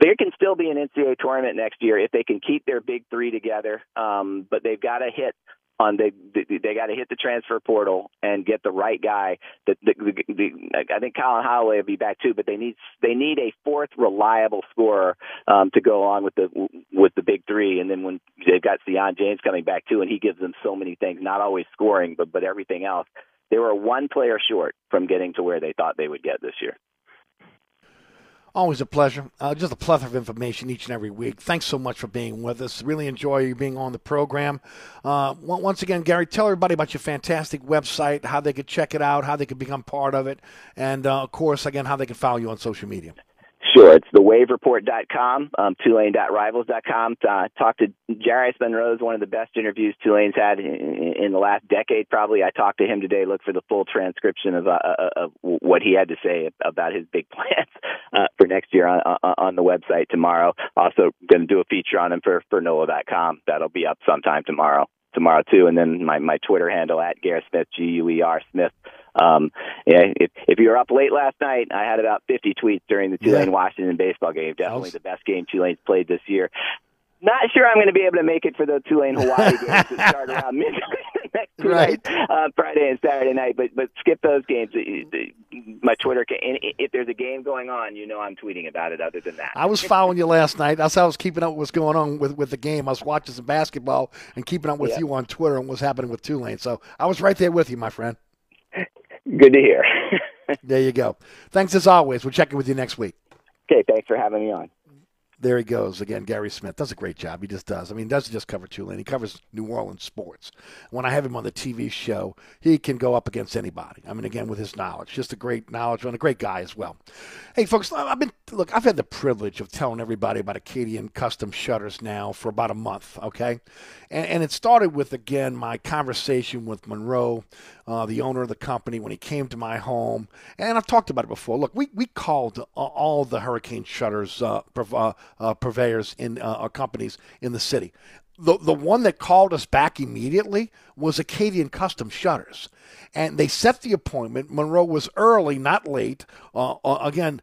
Speaker 22: there can still be an NCAA tournament next year if they can keep their big three together. Um, but they've got to hit on they they, they got to hit the transfer portal and get the right guy. The, the, the, the, I think Collin Holloway will be back too, but they need they need a fourth reliable scorer um, to go along with the with the big three. And then when they've got Sion James coming back too, and he gives them so many things, not always scoring, but but everything else. They were one player short from getting to where they thought they would get this year.
Speaker 1: Always a pleasure. Uh, just a plethora of information each and every week. Thanks so much for being with us. Really enjoy you being on the program. Uh, once again, Guerry, tell everybody about your fantastic website, how they could check it out, how they could become part of it, and uh, of course, again, how they can follow you on social media.
Speaker 22: Sure. It's thewavereport.com, um, tulane.rivals.com. Uh, talked to Jarius Monroe's one of the best interviews Tulane's had in, in, the last decade, probably. I talked to him today. Look for the full transcription of, uh, uh of what he had to say about his big plans uh, for next year on, on the website tomorrow. Also, going to do a feature on him for, for NOLA.com. That'll be up sometime tomorrow tomorrow too. And then my, my Twitter handle at Guer Smith, G U E R Smith. Um, yeah, if, if you were up late last night, I had about 50 tweets during the Tulane Washington baseball game. Definitely the best game Tulane's played this year. Not sure I'm going to be able to make it for the Tulane Hawaii games that start around midnight next right. uh, Friday and Saturday night. But but skip those games. My Twitter, if there's a game going on, you know I'm tweeting about it. Other than that,
Speaker 1: I was following you last night. That's how I was keeping up with what's going on with with the game. I was watching some basketball and keeping up with yeah. you on Twitter and what's happening with Tulane. So I was right there with you, my friend.
Speaker 22: Good to hear.
Speaker 1: there you go. Thanks as always. We'll check in with you next week.
Speaker 22: Okay, thanks for having me on.
Speaker 1: There he goes again. Guerry Smith does a great job. He just does. I mean, he doesn't just cover Tulane. He covers New Orleans sports. When I have him on the TV show, he can go up against anybody. I mean, again with his knowledge, just a great knowledge and a great guy as well. Hey, folks, I've been look, I've had the privilege of telling everybody about Acadian custom shutters now for about a month, okay? And, and it started with, again, my conversation with Monroe, uh, the owner of the company, when he came to my home. And I've talked about it before. Look, we, we called all the hurricane shutters uh, uh, uh, purveyors in uh, companies in the city. The, the one that called us back immediately was Acadian Custom Shutters. And they set the appointment. Monroe was early, not late. Uh, again,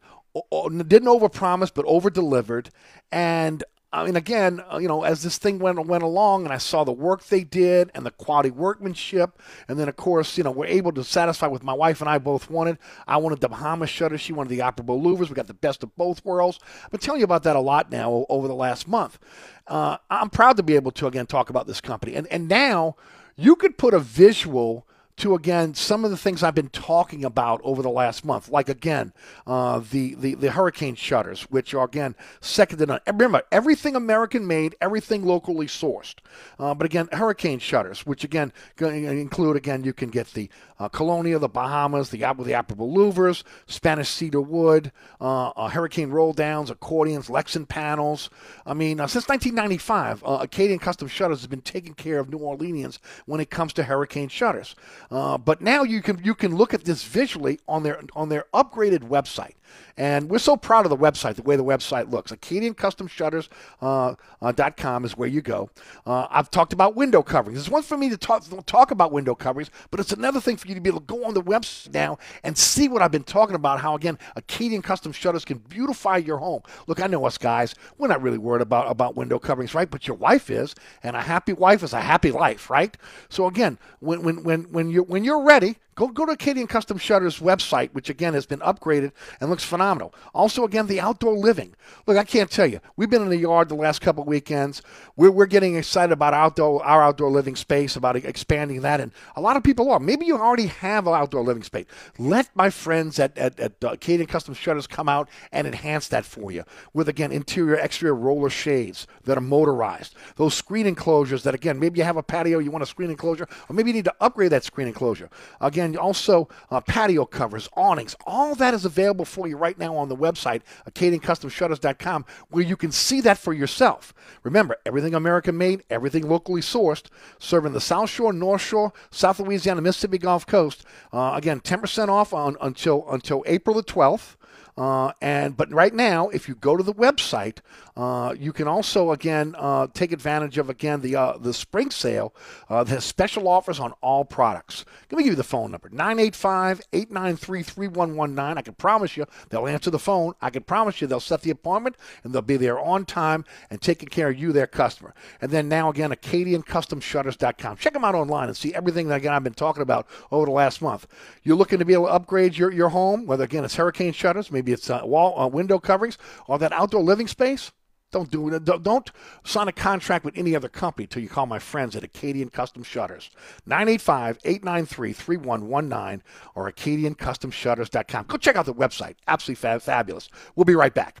Speaker 1: didn't overpromise but over delivered and I mean, again, uh, you know, as this thing went went along, and I saw the work they did and the quality workmanship, and then of course, you know, we're able to satisfy with my wife and I both wanted. I wanted the Bahama shutter, she wanted the operable louvers. We got the best of both worlds. I've been telling you about that a lot now over the last month. Uh, I'm proud to be able to again talk about this company, and and now you could put a visual to again some of the things I've been talking about over the last month, like again uh, the, the the hurricane shutters, which are again second to none. Remember, everything American made, everything locally sourced. Uh, but again, hurricane shutters, which again include again you can get the uh, Colonia, the Bahamas, the the operable louvers, Spanish cedar wood, uh, uh, hurricane roll downs, accordions, Lexan panels. I mean, uh, since 1995, Acadian Custom Shutters has been taking care of New Orleanians when it comes to hurricane shutters. Uh, but now you can you can look at this visually on their on their upgraded website. And we're so proud of the website, the way the website looks. AcadianCustomShutters.com uh, uh, is where you go. Uh, I've talked about window coverings. It's one for me to talk, talk about window coverings, but it's another thing for you to be able to go on the website now and see what I've been talking about. How again, Acadian Custom Shutters can beautify your home. Look, I know us guys, we're not really worried about about window coverings, right? But your wife is, and a happy wife is a happy life, right? So again, when when when when you when you're ready, Go, go to Acadian Custom Shutters website, which again has been upgraded and looks phenomenal. Also, again, the outdoor living. Look, I can't tell you. We've been in the yard the last couple weekends. We're, we're getting excited about outdoor our outdoor living space, about expanding that, and a lot of people are. Maybe you already have an outdoor living space. Let my friends at, at, at Acadian Custom Shutters come out and enhance that for you with again interior, exterior roller shades that are motorized. Those screen enclosures that again, maybe you have a patio, you want a screen enclosure, or maybe you need to upgrade that screen enclosure. Again and also uh, patio covers, awnings. All that is available for you right now on the website, AcadianCustomShutters.com, where you can see that for yourself. Remember, everything American made, everything locally sourced, serving the South Shore, North Shore, South Louisiana, Mississippi Gulf Coast. Uh, again, 10% off on, until until April the 12th. Uh, and but right now, if you go to the website, uh, you can also again uh, take advantage of again the uh, the spring sale. Uh, has special offers on all products. Let me give you the phone number 985-893-3119. I can promise you they'll answer the phone. I can promise you they'll set the appointment and they'll be there on time and taking care of you, their customer. And then now again, AcadianCustomShutters.com. Check them out online and see everything that again I've been talking about over the last month. You're looking to be able to upgrade your, your home, whether again it's hurricane shutters, maybe maybe it's uh, wall uh, window coverings or that outdoor living space. Don't do it. Don't sign a contract with any other company until you call my friends at Acadian Custom Shutters. 985-893-3119 or AcadianCustomShutters.com. Go check out the website. Absolutely fab- fabulous. We'll be right back.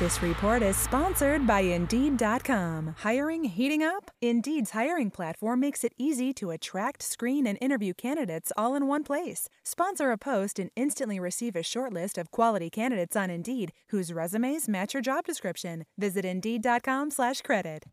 Speaker 6: This report is sponsored by Indeed.com. Hiring heating up? Indeed's hiring platform makes it easy to attract, screen, and interview candidates all in one place. Sponsor a post and instantly receive a short list of quality candidates on Indeed whose resumes match your job description. Visit Indeed.com/credit.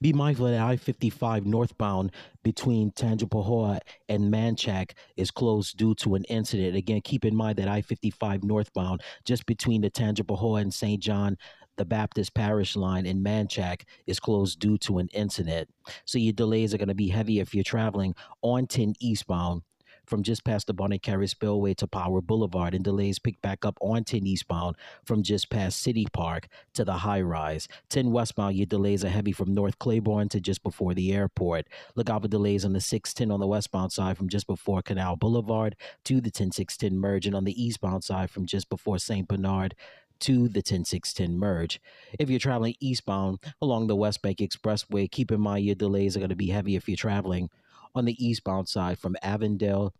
Speaker 7: Be mindful that I 55 northbound between Tangipahoa and Manchac is closed due to an incident. Again, keep in mind that I 55 northbound, just between the Tangipahoa and St. John the Baptist Parish line in Manchac is closed due to an incident. So your delays are going to be heavy if you're traveling on 10 eastbound from just past the Bonnet Carré Spillway to Power Boulevard, and delays pick back up on 10 eastbound from just past City Park to the high rise. 10 westbound, your delays are heavy from North Claiborne to just before the airport. Look out for delays on the 610 on the westbound side from just before Canal Boulevard to the 10610 merge, and on the eastbound side from just before St. Bernard to the 10610 merge. If you're traveling eastbound along the West Bank Expressway, keep in mind your delays are going to be heavy if you're traveling on the eastbound side from Avondale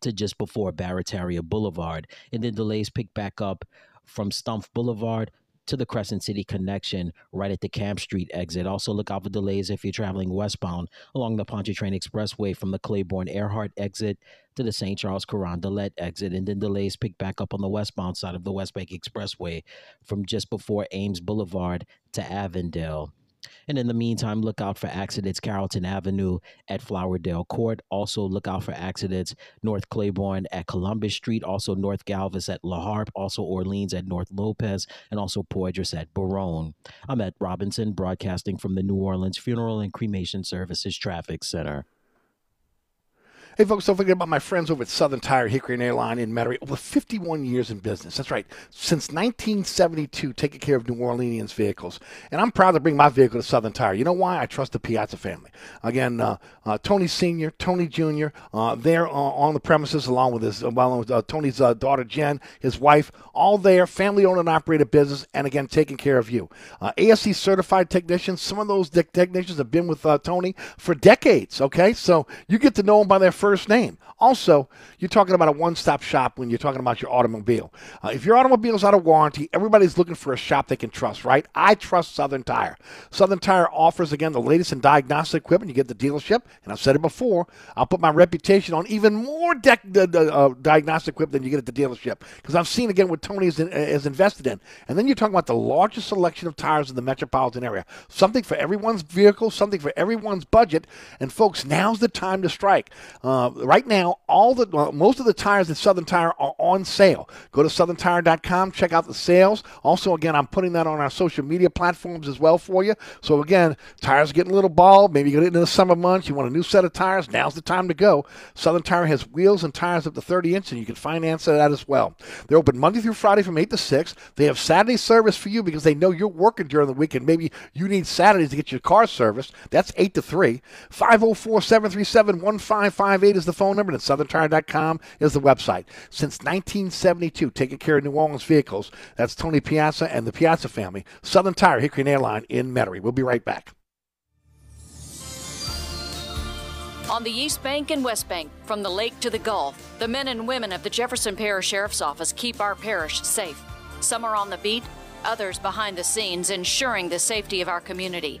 Speaker 7: to just before Barataria Boulevard. And then delays pick back up from Stumpf Boulevard to the Crescent City connection right at the Camp Street exit. Also, look out for delays if you're traveling westbound along the Pontchartrain Expressway from the Claiborne Earhart exit to the St. Charles Carondelet exit. And then delays pick back up on the westbound side of the West Bank Expressway from just before Ames Boulevard to Avondale. And in the meantime, look out for accidents Carrollton Avenue at Flowerdale Court. Also, look out for accidents North Claiborne at Columbus Street. Also, North Galvez at La Harpe. Also, Orleans at North Lopez. And also, Poydras at Barone. I'm at Robinson, broadcasting from the New Orleans Funeral and Cremation Services Traffic Center.
Speaker 1: Hey, folks, don't forget about my friends over at Southern Tire Hickory and Airline in Metairie. Over 51 years in business. That's right. Since 1972, taking care of New Orleanians vehicles. And I'm proud to bring my vehicle to Southern Tire. You know why? I trust the Piazza family. Again, uh, uh, Tony Sr., Tony Jr., uh, they're on the premises along with his, along with uh, Tony's uh, daughter Jen, his wife, all there, family owned and operated business, and again, taking care of you. Uh, ASE certified technicians, some of those technicians have been with Tony for decades, okay? So you get to know them by their first name. Also, you're talking about a one stop shop when you're talking about your automobile. Uh, if your automobile is out of warranty, everybody's looking for a shop they can trust, right? I trust Southern Tire. Southern Tire offers, again, the latest in diagnostic equipment. You get the dealership, and I've said it before, I'll put my reputation on even more de- uh, diagnostic equipment than you get at the dealership because I've seen, again, what Tony is, in, is invested in. And then you're talking about the largest selection of tires in the metropolitan area. Something for everyone's vehicle, something for everyone's budget. And, folks, now's the time to strike. Uh, Uh, right now, all the most of the tires at Southern Tire are on sale. Go to southerntire.com, check out the sales. Also, again, I'm putting that on our social media platforms as well for you. So again, tires getting a little bald. Maybe you get into the summer months. You want a new set of tires. Now's the time to go. Southern Tire has wheels and tires up to 30 inch, and you can finance that as well. They're open Monday through Friday from 8 to 6. They have Saturday service for you because they know you're working during the week, and maybe you need Saturdays to get your car serviced. That's 8 to 3. 504 737 1558 is the phone number, and southerntire.com is the website. Since 1972, taking care of New Orleans vehicles. That's Tony Piazza and the Piazza family. Southern Tire, Hickory and Airline in Metairie. We'll be right back.
Speaker 23: On the East Bank and West Bank, from the lake to the Gulf, the men and women of the Jefferson Parish Sheriff's Office keep our parish safe. Some are on the beat, others behind the scenes, ensuring the safety of our community.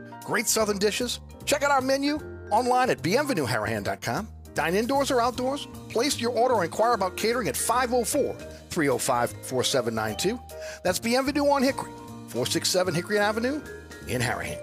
Speaker 11: great southern dishes. Check out our menu online at bienvenueharahan.com. Dine indoors or outdoors. Place your order or inquire about catering at 504 305 4792. That's Bienvenue on Hickory, 467 Hickory Avenue in Harahan.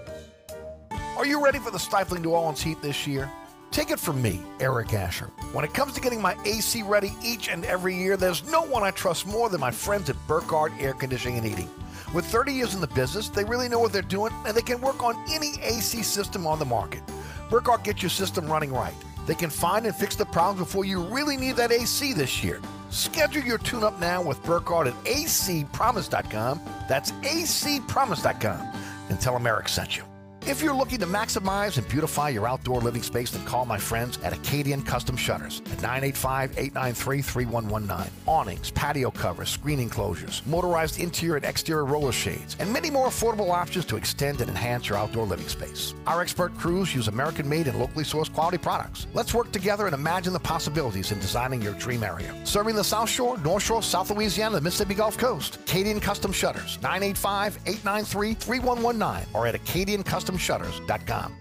Speaker 11: Are you ready for the stifling New Orleans heat this year? Take it from me, Eric Asher. When it comes to getting my AC ready each and every year, there's no one I trust more than my friends at Burkhardt Air Conditioning and Heating. With 30 years in the business, they really know what they're doing and they can work on any AC system on the market. Burkhardt gets your system running right. They can find and fix the problems before you really need that AC this year. Schedule your tune up now with Burkhardt at acpromise.com. That's acpromise.com. And tell them Eric sent you. If you're looking to maximize and beautify your outdoor living space, then call my friends at Acadian Custom Shutters at 985-893-3119. Awnings, patio covers, screen enclosures, motorized interior and exterior roller shades, and many more affordable options to extend and enhance your outdoor living space. Our expert crews use American-made and locally sourced quality products. Let's work together and imagine the possibilities in designing your dream area. Serving the South Shore, North Shore, South Louisiana, the Mississippi Gulf Coast. Acadian Custom Shutters, 985-893-3119 or at Acadian Custom shutters.com.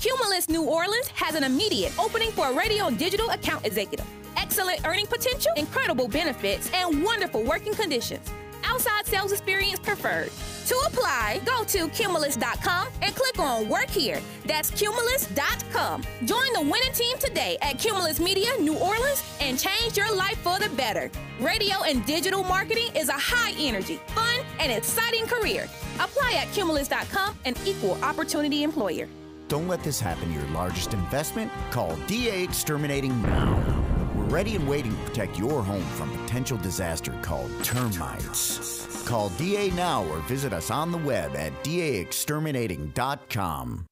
Speaker 24: Cumulus New Orleans has an immediate opening for a radio and digital account executive. Excellent earning potential, incredible benefits, and wonderful working conditions. Outside sales experience preferred. To apply, go to Cumulus.com and click on Work Here. That's Cumulus.com. Join the winning team today at Cumulus Media New Orleans and change your life for the better. Radio and digital marketing is a high energy, fun, and exciting career. Apply at Cumulus.com, an equal opportunity employer.
Speaker 25: Don't let this happen to your largest investment. Call DA Exterminating now. Ready and waiting to protect your home from potential disaster called termites. Call DA now or visit us on the web at daexterminating.com.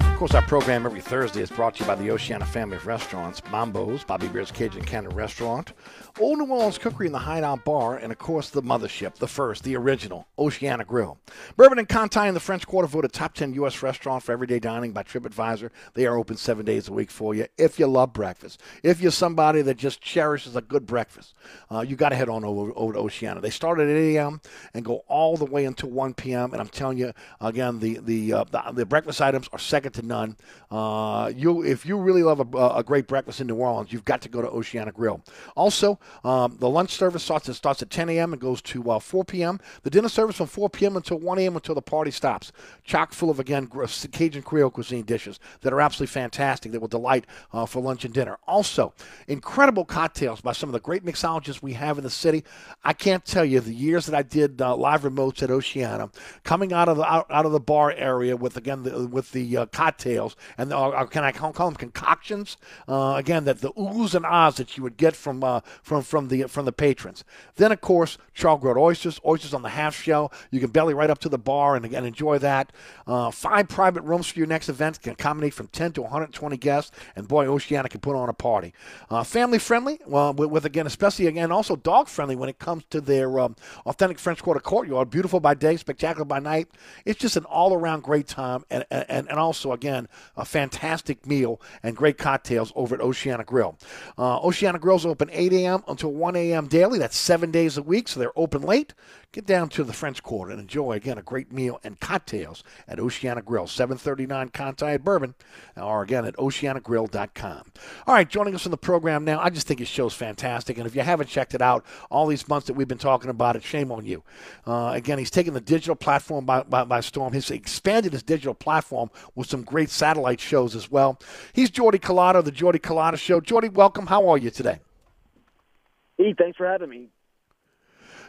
Speaker 1: Of course, our program every Thursday is brought to you by the Oceana family of restaurants, Mambo's, Bobby Hebert's Cajun Cannon Restaurant, Olde New Orleans Cookery and the Hideout Bar, and of course, the mothership, the first, the original, Oceana Grill. Bourbon and Conti in the French Quarter voted top 10 U.S. restaurant for everyday dining by TripAdvisor. They are open seven days a week for you if you love breakfast. If you're somebody that just cherishes a good breakfast, uh, you got to head on over, over to Oceana. They start at 8 a.m. and go all the way until 1 p.m. And I'm telling you, again, the the uh, the, the breakfast items are second to none. Uh, you, if you really love a, a, great breakfast in New Orleans, you've got to go to Oceana Grill. Also, um, the lunch service starts, it starts at 10 a.m. and goes to uh, 4 p.m. The dinner service from 4 p.m. until 1 a.m. until the party stops. Chock full of again Cajun Creole cuisine dishes that are absolutely fantastic. That will delight uh, for lunch and dinner. Also, incredible cocktails by some of the great mixologists we have in the city. I can't tell you the years that I did uh, live remotes at Oceana, coming out of the out, out of the bar area with again the, with the uh, cocktails and uh, can I call, them concoctions? Uh, again, that the oohs and ahs that you would get from uh, from from the from the patrons. Then, of course, charred grilled oysters, oysters on the half shell. You can belly right up to the bar and again enjoy that. Uh, five private rooms for your next event can accommodate from 10 to 120 guests, and boy, Oceana can put on a party. Uh, family friendly, well, with, with, again, especially again, also dog friendly when it comes to their um, authentic French Quarter courtyard. Beautiful by day, spectacular by night. It's just an all around great time, and, and and also again a fantastic meal and great cocktails over at Oceana Grill. Uh, Oceana Grill's open 8 a.m. until 1 a.m. daily. That's seven days a week, so they're open late. Get down to the French Quarter and enjoy again a great meal and cocktails at Oceana Grill, 739 Conti at Bourbon, or again at oceanagrill.com. All right, joining us on the program now. I just think his show's fantastic, and if you haven't checked it out all these months that we've been talking about it, shame on you. Uh, again, he's taken the digital platform by, by, by storm. He's expanded his digital platform with some great satellite shows as well. He's Jordy Culotta, the Jordy Culotta Show. Jordy, welcome. How are you today?
Speaker 26: Hey, thanks for having me.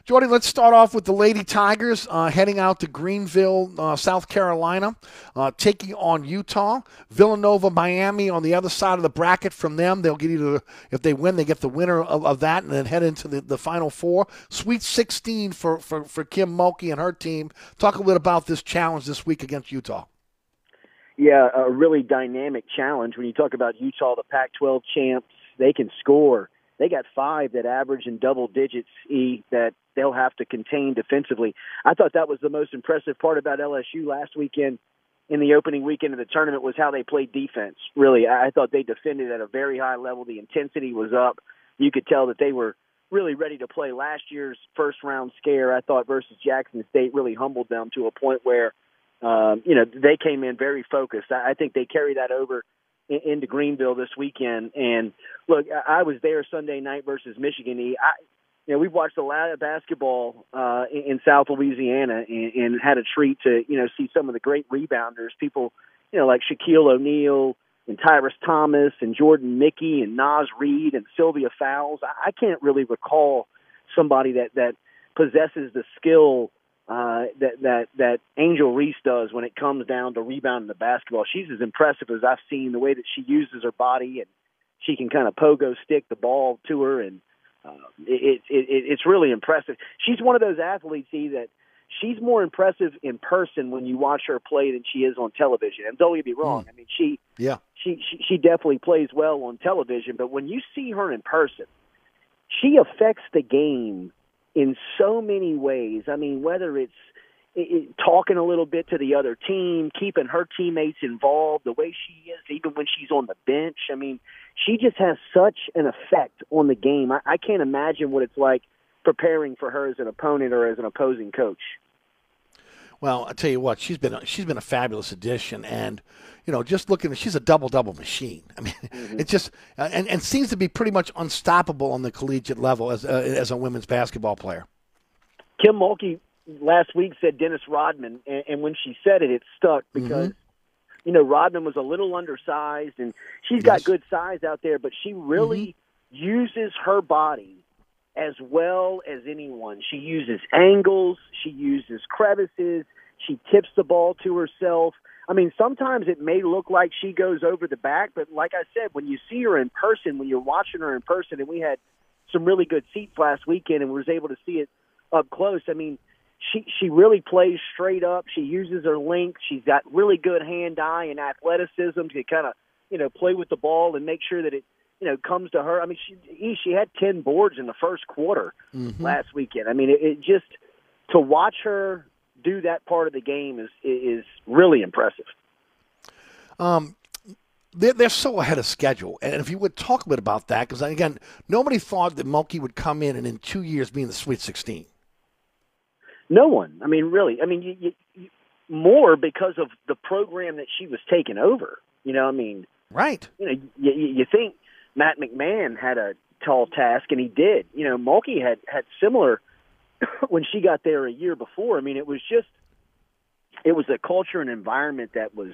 Speaker 1: Jordy, let's start off with the Lady Tigers uh, heading out to Greenville, uh, South Carolina, uh, taking on Utah. Villanova, Miami on the other side of the bracket from them. They'll get either, if they win, they get the winner of, of that and then head into the, the Final Four. Sweet 16 for, for, for Kim Mulkey and her team. Talk a little about this challenge this week against Utah.
Speaker 26: Yeah, a really dynamic challenge. When you talk about Utah, the Pac 12 champs, they can score they got five that average in double digits e that they'll have to contain defensively. I thought that was the most impressive part about LSU last weekend in the opening weekend of the tournament was how they played defense. Really, I thought they defended at a very high level. The intensity was up. You could tell that they were really ready to play. Last year's first round scare, I thought, versus Jackson State really humbled them to a point where, um, you know, they came in very focused. I think they carry that over into Greenville this weekend. And look, I was there Sunday night versus Michigan. I, you know, we've watched a lot of basketball uh, in South Louisiana and, and had a treat to you know see some of the great rebounders. People, you know, like Shaquille O'Neal and Tyrus Thomas and Jordan Mickey and Naz Reid and Sylvia Fowles. I can't really recall somebody that that possesses the skill uh, that that that Angel Reese does when it comes down to rebounding the basketball. She's as impressive as I've seen the way that she uses her body and she can kind of pogo stick the ball to her, and uh, it, it, it it's really impressive. She's one of those athletes see that she's more impressive in person when you watch her play than she is on television. And don't get me wrong, mm. I mean she
Speaker 1: yeah
Speaker 26: she, she she definitely plays well on television, but when you see her in person, she affects the game in so many ways. I mean, whether it's it, talking a little bit to the other team, keeping her teammates involved, the way she is, even when she's on the bench. I mean, she just has such an effect on the game. I, I can't imagine what it's like preparing for her as an opponent or as an opposing coach.
Speaker 1: Well, I tell you what, she's been she's been a fabulous addition, and you know, just looking, she's a double double machine. I mean, mm-hmm. it's just uh, and and seems to be pretty much unstoppable on the collegiate level as uh, as a women's basketball player.
Speaker 26: Kim Mulkey last week said Dennis Rodman, and, and when she said it, it stuck because. Mm-hmm. You know, Rodman was a little undersized, and she's got good size out there, but she really mm-hmm. uses her body as well as anyone. She uses angles, she uses crevices, she tips the ball to herself. I mean, sometimes it may look like she goes over the back, but like I said, when you see her in person, when you're watching her in person, and we had some really good seats last weekend and was able to see it up close. I mean, she she really plays straight up. She uses her length. She's got really good hand eye and athleticism to kind of you know play with the ball and make sure that it you know comes to her. I mean, she she had ten boards in the first quarter
Speaker 1: Mm-hmm.
Speaker 26: last weekend. I mean, it, it just to watch her do that part of the game is is really impressive.
Speaker 1: Um, they're, they're so ahead of schedule. And if you would talk a bit about that, because again, nobody thought that Mulkey would come in and in two years be in the Sweet 16.
Speaker 26: No one. I mean, really. I mean, you, you, you, more because of the program that she was taking over. You know, I mean,
Speaker 1: right.
Speaker 26: You know, you, you you think Matt McMahon had a tall task, and he did. You know, Mulkey had had similar when she got there a year before. I mean, it was just it was a culture and environment that was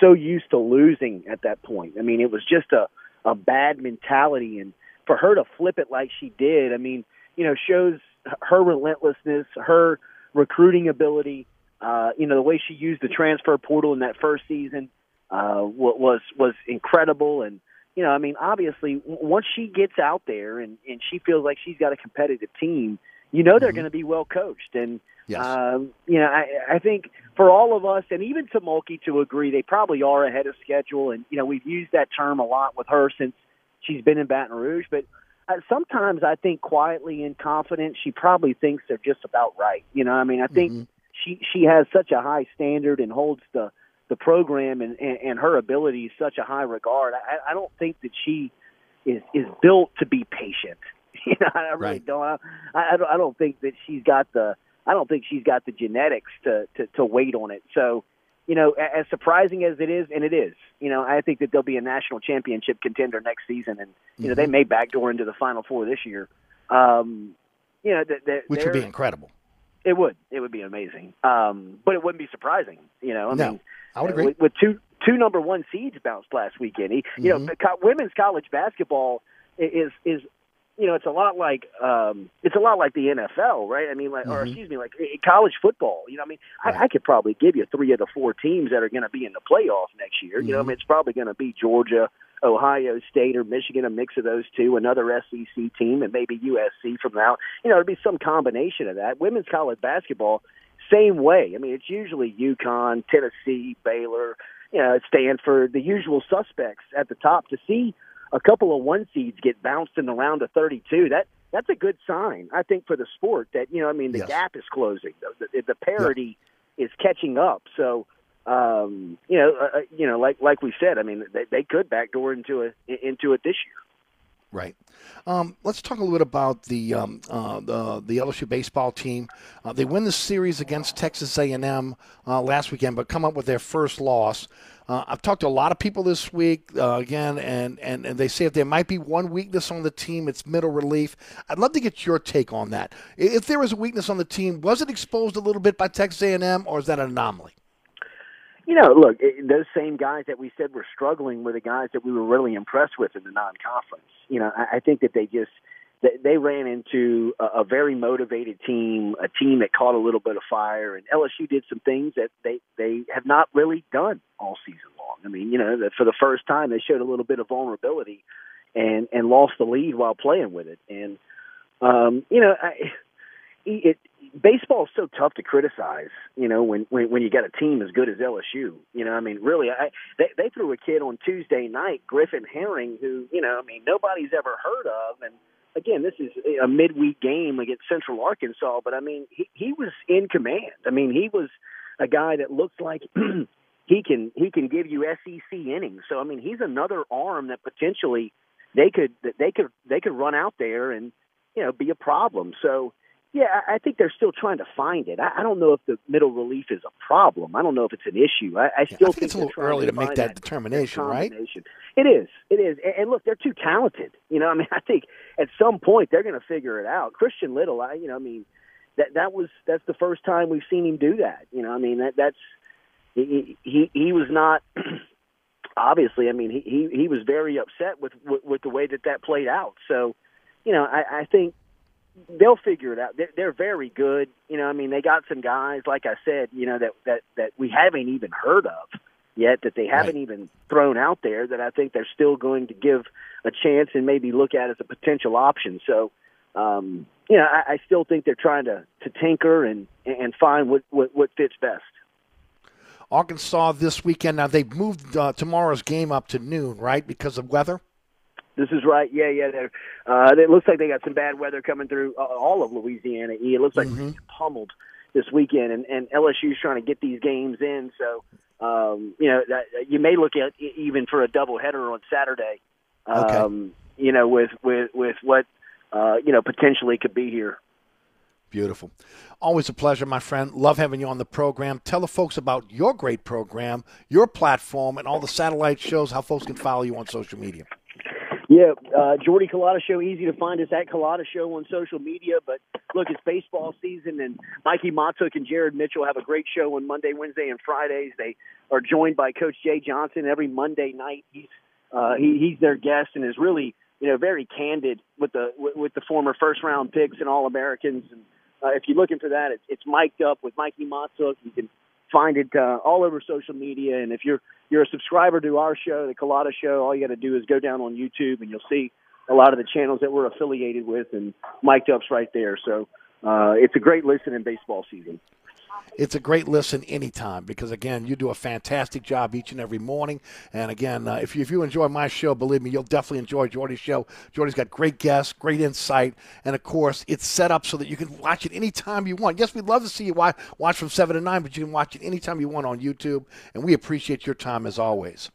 Speaker 26: so used to losing at that point. I mean, it was just a a bad mentality, and for her to flip it like she did, I mean, you know, shows her relentlessness, her recruiting ability. Uh, you know, the way she used the transfer portal in that first season uh, was was incredible, and you know, I mean, obviously, once she gets out there and and she feels like she's got a competitive team, you know, they're going to be well coached, and um, you know, I, I think for all of us, and even to Mulkey to agree, they probably are ahead of schedule. And you know, we've used that term a lot with her since she's been in Baton Rouge. But uh, sometimes I think quietly and confident, she probably thinks they're just about right. You know, I mean, I think she she has such a high standard and holds the the program and and, and her abilities such a high regard. I, I don't think that she is is built to be patient. You know, I really
Speaker 1: Right.
Speaker 26: don't. I, I don't. I don't think that she's got the. I don't think she's got the genetics to to, to wait on it. So, you know, as surprising as it is, and it is, you know, I think that they'll be a national championship contender next season, and you know, they
Speaker 1: Mhm.
Speaker 26: may backdoor into the Final Four this year. Um, you know, th- th-
Speaker 1: Which would be incredible.
Speaker 26: it would. It would be amazing. Um, but it wouldn't be surprising. You know, I
Speaker 1: No,
Speaker 26: mean,
Speaker 1: I would
Speaker 26: uh,
Speaker 1: agree.
Speaker 26: With, with two two number one seeds bounced last weekend. He, You know,
Speaker 1: Mhm.
Speaker 26: the co- women's college basketball is is you know it's a lot like um, it's a lot like the NFL, right? I mean, like or
Speaker 1: Mhm.
Speaker 26: excuse me, like eh, college football. You know, I mean, I, I could probably give you three of the four teams that are going to be in the playoffs next year. You know, I
Speaker 1: Mhm.
Speaker 26: mean, it's probably going to be Georgia. Ohio State or Michigan, a mix of those two, another SEC team, and maybe USC from now. You know, it'd be some combination of that. Women's college basketball, same way. I mean, it's usually UConn, Tennessee, Baylor, you know, Stanford, the usual suspects at the top. To see a couple of one seeds get bounced in the round of 32, that that's a good sign, I think, for the sport. That you know, I mean, the
Speaker 1: Yes.
Speaker 26: gap is closing, the, the, the parity is catching up. So, um, you know, uh, uh, you know, like like we said, I mean, they, they could backdoor into it into it this year.
Speaker 1: Right. Um, let's talk a little bit about the um, uh, the the LSU baseball team. Uh, they win the series against Texas A&M uh, last weekend, but come up with their first loss. Uh, I've talked to a lot of people this week uh, again, and, and, and they say if there might be one weakness on the team, it's middle relief. I'd love to get your take on that. If there was a weakness on the team, was it exposed a little bit by Texas A&M, or is that an anomaly?
Speaker 26: You know, look, those same guys that we said were struggling were the guys that we were really impressed with in the non-conference. You know, I, I think that they just they, they ran into a, a very motivated team, a team that caught a little bit of fire, and LSU did some things that they they have not really done all season long. I mean, you know, that for the first time they showed a little bit of vulnerability and and lost the lead while playing with it. And um, you know, I, it, baseball is so tough to criticize. You know, when, when when you got a team as good as LSU. You know, I mean, really, I they they threw a kid on Tuesday night, Griffin Herring, who you know, I mean, nobody's ever heard of, and again, this is a midweek game against Central Arkansas, but I mean, he he was in command. I mean, he was a guy that looks like. He can he can give you SEC innings. So I mean he's another arm that potentially they could they could they could run out there and you know be a problem. So yeah, I think they're still trying to find it. I, I don't know if the middle relief is a problem. I don't know if it's an issue. I, I still
Speaker 1: I think it's a little early to make
Speaker 26: find
Speaker 1: that determination, right?
Speaker 26: It is. It is. And, and look, they're too talented. You know, I mean, I think at some point they're going to figure it out. Christian Little, I, you know, I mean, that that was that's the first time we've seen him do that. You know, I mean, that that's he he he was not. obviously, I mean, he he he was very upset with with, with the way that that played out. So, you know, I, I think they'll figure it out. They're, they're very good. You know, I mean, they got some guys, like I said, you know, that that that we haven't even heard of yet, that they haven't even thrown out there. That I think they're still going to give a chance and maybe look at as a potential option. So, um, you know, I, I still think they're trying to to tinker and and find what what, what fits best.
Speaker 1: Arkansas this weekend. Now they've moved uh, tomorrow's game up to noon, right, because of weather.
Speaker 26: This is right. Yeah, yeah. They're, uh, it looks like they got some bad weather coming through uh, all of Louisiana. It looks like
Speaker 1: Mm-hmm.
Speaker 26: pummeled this weekend, and, and LSU's trying to get these games in. So, um, you know, that, you may look at even for a doubleheader on Saturday. Um, You know, with with with what uh, you know potentially could be here.
Speaker 1: Beautiful. Always a pleasure, my friend. Love having you on the program. Tell the folks about your great program, your platform, and all the satellite shows, how folks can follow you on social media.
Speaker 26: Yeah, uh, Jordy Culotta Show. Easy to find us at Culotta Show on social media. But look, it's baseball season, and Mikie Mahtook and Jared Mitchell have a great show on Monday, Wednesday, and Fridays. They are joined by Coach Jay Johnson every Monday night. He's uh, he, he's their guest and is really you know very candid with the with, with the former first round picks and All Americans. And uh, if you're looking for that, it's, it's mic'd up with Mikie Mahtook. You can find it uh, all over social media. And if you're you're a subscriber to our show, the Culotta Show, all you got to do is go down on YouTube and you'll see a lot of the channels that we're affiliated with, and mic'd up's right there. So uh, it's a great listen in baseball season.
Speaker 1: It's a great listen anytime because, again, you do a fantastic job each and every morning. And, again, uh, if, you, if you enjoy my show, believe me, you'll definitely enjoy Jordy's show. Jordy's got great guests, great insight, and, of course, it's set up so that you can watch it anytime you want. Yes, we'd love to see you watch, watch from 7 to 9, but you can watch it anytime you want on YouTube. And we appreciate your time as always.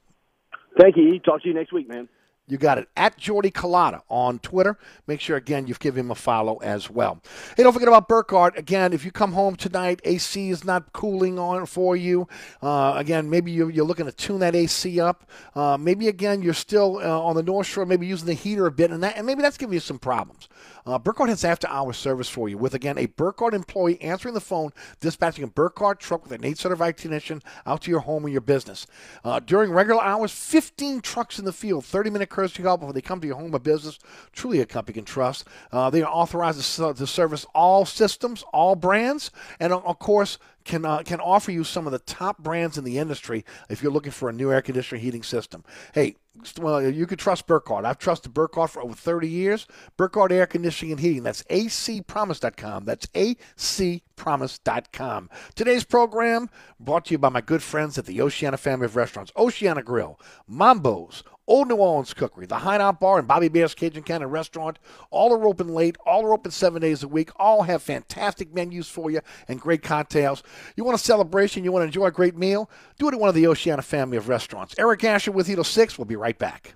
Speaker 26: Thank you. Talk to you next week, man.
Speaker 1: You got it. At Jordy Culotta on Twitter. Make sure, again, you've given him a follow as well. Hey, don't forget about Burkhardt. Again, if you come home tonight, AC is not cooling on for you. Uh, again, maybe you're, you're looking to tune that AC up. Uh, maybe, again, you're still uh, on the North Shore, maybe using the heater a bit, and, that, and maybe that's giving you some problems. Uh, Burkhardt has after hours service for you with, again, a Burkhardt employee answering the phone, dispatching a Burkhardt truck with an eight certified technician out to your home or your business. Uh, during regular hours, 15 trucks in the field, 30 minute courtesy call before they come to your home or business. Truly a company you can trust. Uh, they are authorized to, to service all systems, all brands, and of course, can uh, can offer you some of the top brands in the industry if you're looking for a new air conditioner heating system. Hey, well, you can trust Burkhardt. I've trusted Burkhardt for over 30 years. Burkhardt Air Conditioning and Heating. That's acpromise.com. That's acpromise.com. Today's program brought to you by my good friends at the Oceana family of restaurants. Oceana Grill, Mambo's, Olde New Orleans Cookery, the Hideout Bar, and Bobby Hebert's Cajun Cannon Restaurant. All are open late. All are open seven days a week. All have fantastic menus for you and great cocktails. You want a celebration? You want to enjoy a great meal? Do it at one of the Oceana family of restaurants. Eric Asher with you till 6. We'll be right back.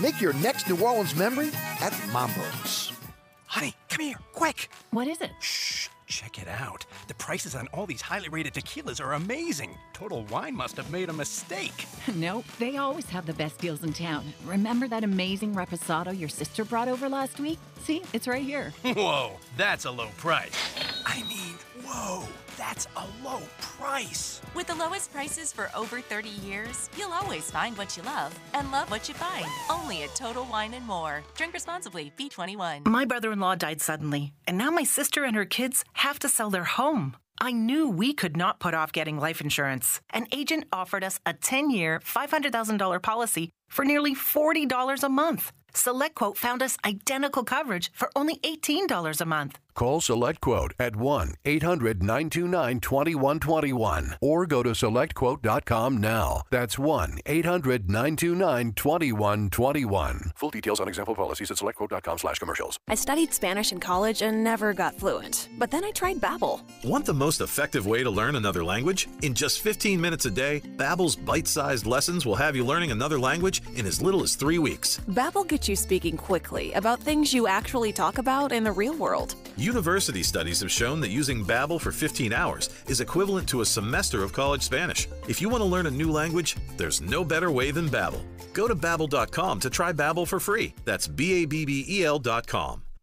Speaker 27: Make your next New Orleans memory at Mambo's.
Speaker 28: Honey, come here, quick.
Speaker 29: What is it?
Speaker 28: Shh, check it out. The prices on all these highly rated tequilas are amazing. Total Wine must have made a mistake.
Speaker 29: Nope, they always have the best deals in town. Remember that amazing reposado your sister brought over last week? See, it's right here.
Speaker 28: Whoa, that's a low price. I mean, whoa, that's a low price.
Speaker 16: With the lowest prices for over 30 years, you'll always find what you love and love what you find. Only at Total Wine and More. Drink responsibly, B21.
Speaker 6: My brother in law died suddenly, and now my sister and her kids have to sell their home. I knew we could not put off getting life insurance. An agent offered us a 10 year, $500,000 policy for nearly $40 a month. SelectQuote found us identical coverage for only $18 a month.
Speaker 17: Call SelectQuote at 1 800 929 2121 or go to SelectQuote.com now. That's 1 800 929 2121. Full details on example policies at SelectQuote.com slash commercials.
Speaker 30: I studied Spanish in college and never got fluent. But then I tried Babbel.
Speaker 3: Want the most effective way to learn another language? In just 15 minutes a day, Babbel's bite-sized lessons will have you learning another language in as little as three weeks.
Speaker 30: Babbel gets you speaking quickly about things you actually talk about in the real world.
Speaker 3: University studies have shown that using Babbel for 15 hours is equivalent to a semester of college Spanish. If you want to learn a new language, there's no better way than Babbel. Go to babbel.com to try Babbel for free. That's b a b b e l.com.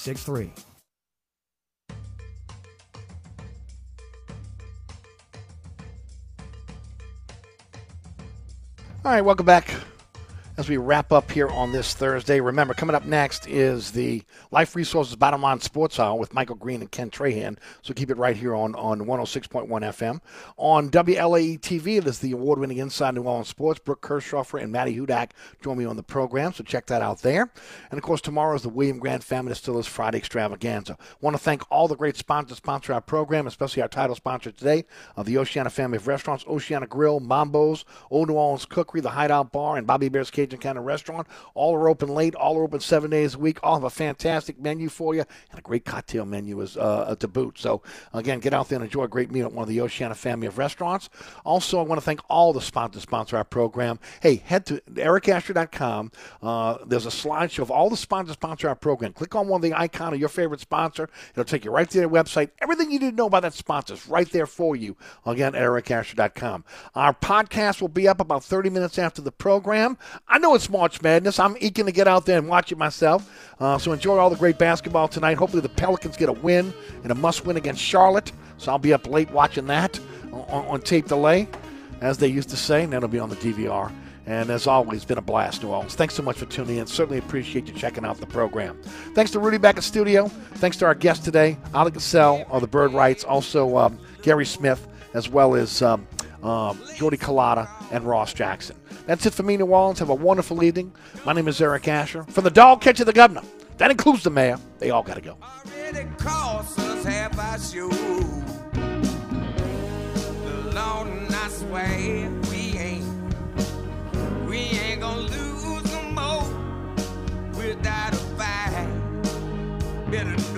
Speaker 27: 7663.
Speaker 1: All right, welcome back. As we wrap up here on this Thursday, remember, coming up next is the Life Resources Bottom Line Sports Hour with Michael Green and Ken Trahan. So keep it right here on, on 106.1 FM. On WLAE TV, is the award winning Inside New Orleans Sports. Brooke Kirschhofer and Maddie Hudak join me on the program, so check that out there. And of course, tomorrow is the William Grant Family Distillers Friday Extravaganza. want to thank all the great sponsors sponsor our program, especially our title sponsor today of the Oceana family of restaurants Oceana Grill, Mambo's, Olde New Orleans Cookery, the Hideout Bar, and Bobby Hebert's Cajun Cannon Restaurant. All are open late, all are open seven days a week. All have a fantastic menu for you and a great cocktail menu as, uh, to boot. So, again, get out there and enjoy a great meal at one of the Oceana family of restaurants. Also, I want to thank all the sponsors sponsor our program. Hey, head to ericasher.com. Uh, there's a slideshow of all the sponsors sponsor our program. Click on one of the icon of your favorite sponsor. It'll take you right to their website. Everything you need to know about that sponsor is right there for you. Again, ericasher.com. Our podcast will be up about 30 minutes after the program. I know it's March Madness. I'm eager to get out there and watch it myself. Uh, so enjoy all the great basketball tonight. Hopefully the Pelicans get a win and a must win against Charlotte. So I'll be up late watching that on, on tape delay, as they used to say, and that'll be on the DVR. And as always, been a blast, New Orleans. Thanks so much for tuning in. Certainly appreciate you checking out the program. Thanks to Rudy back at studio. Thanks to our guest today, Oleh Kosel of the Bird Writes, also um, Guerry Smith, as well as um, um, Jordy Culotta, and Ross Jackson. That's it for me, New Orleans. Have a wonderful evening. My name is Eric Asher. From the dog catcher the governor, that includes the mayor. They all got to go.
Speaker 31: Better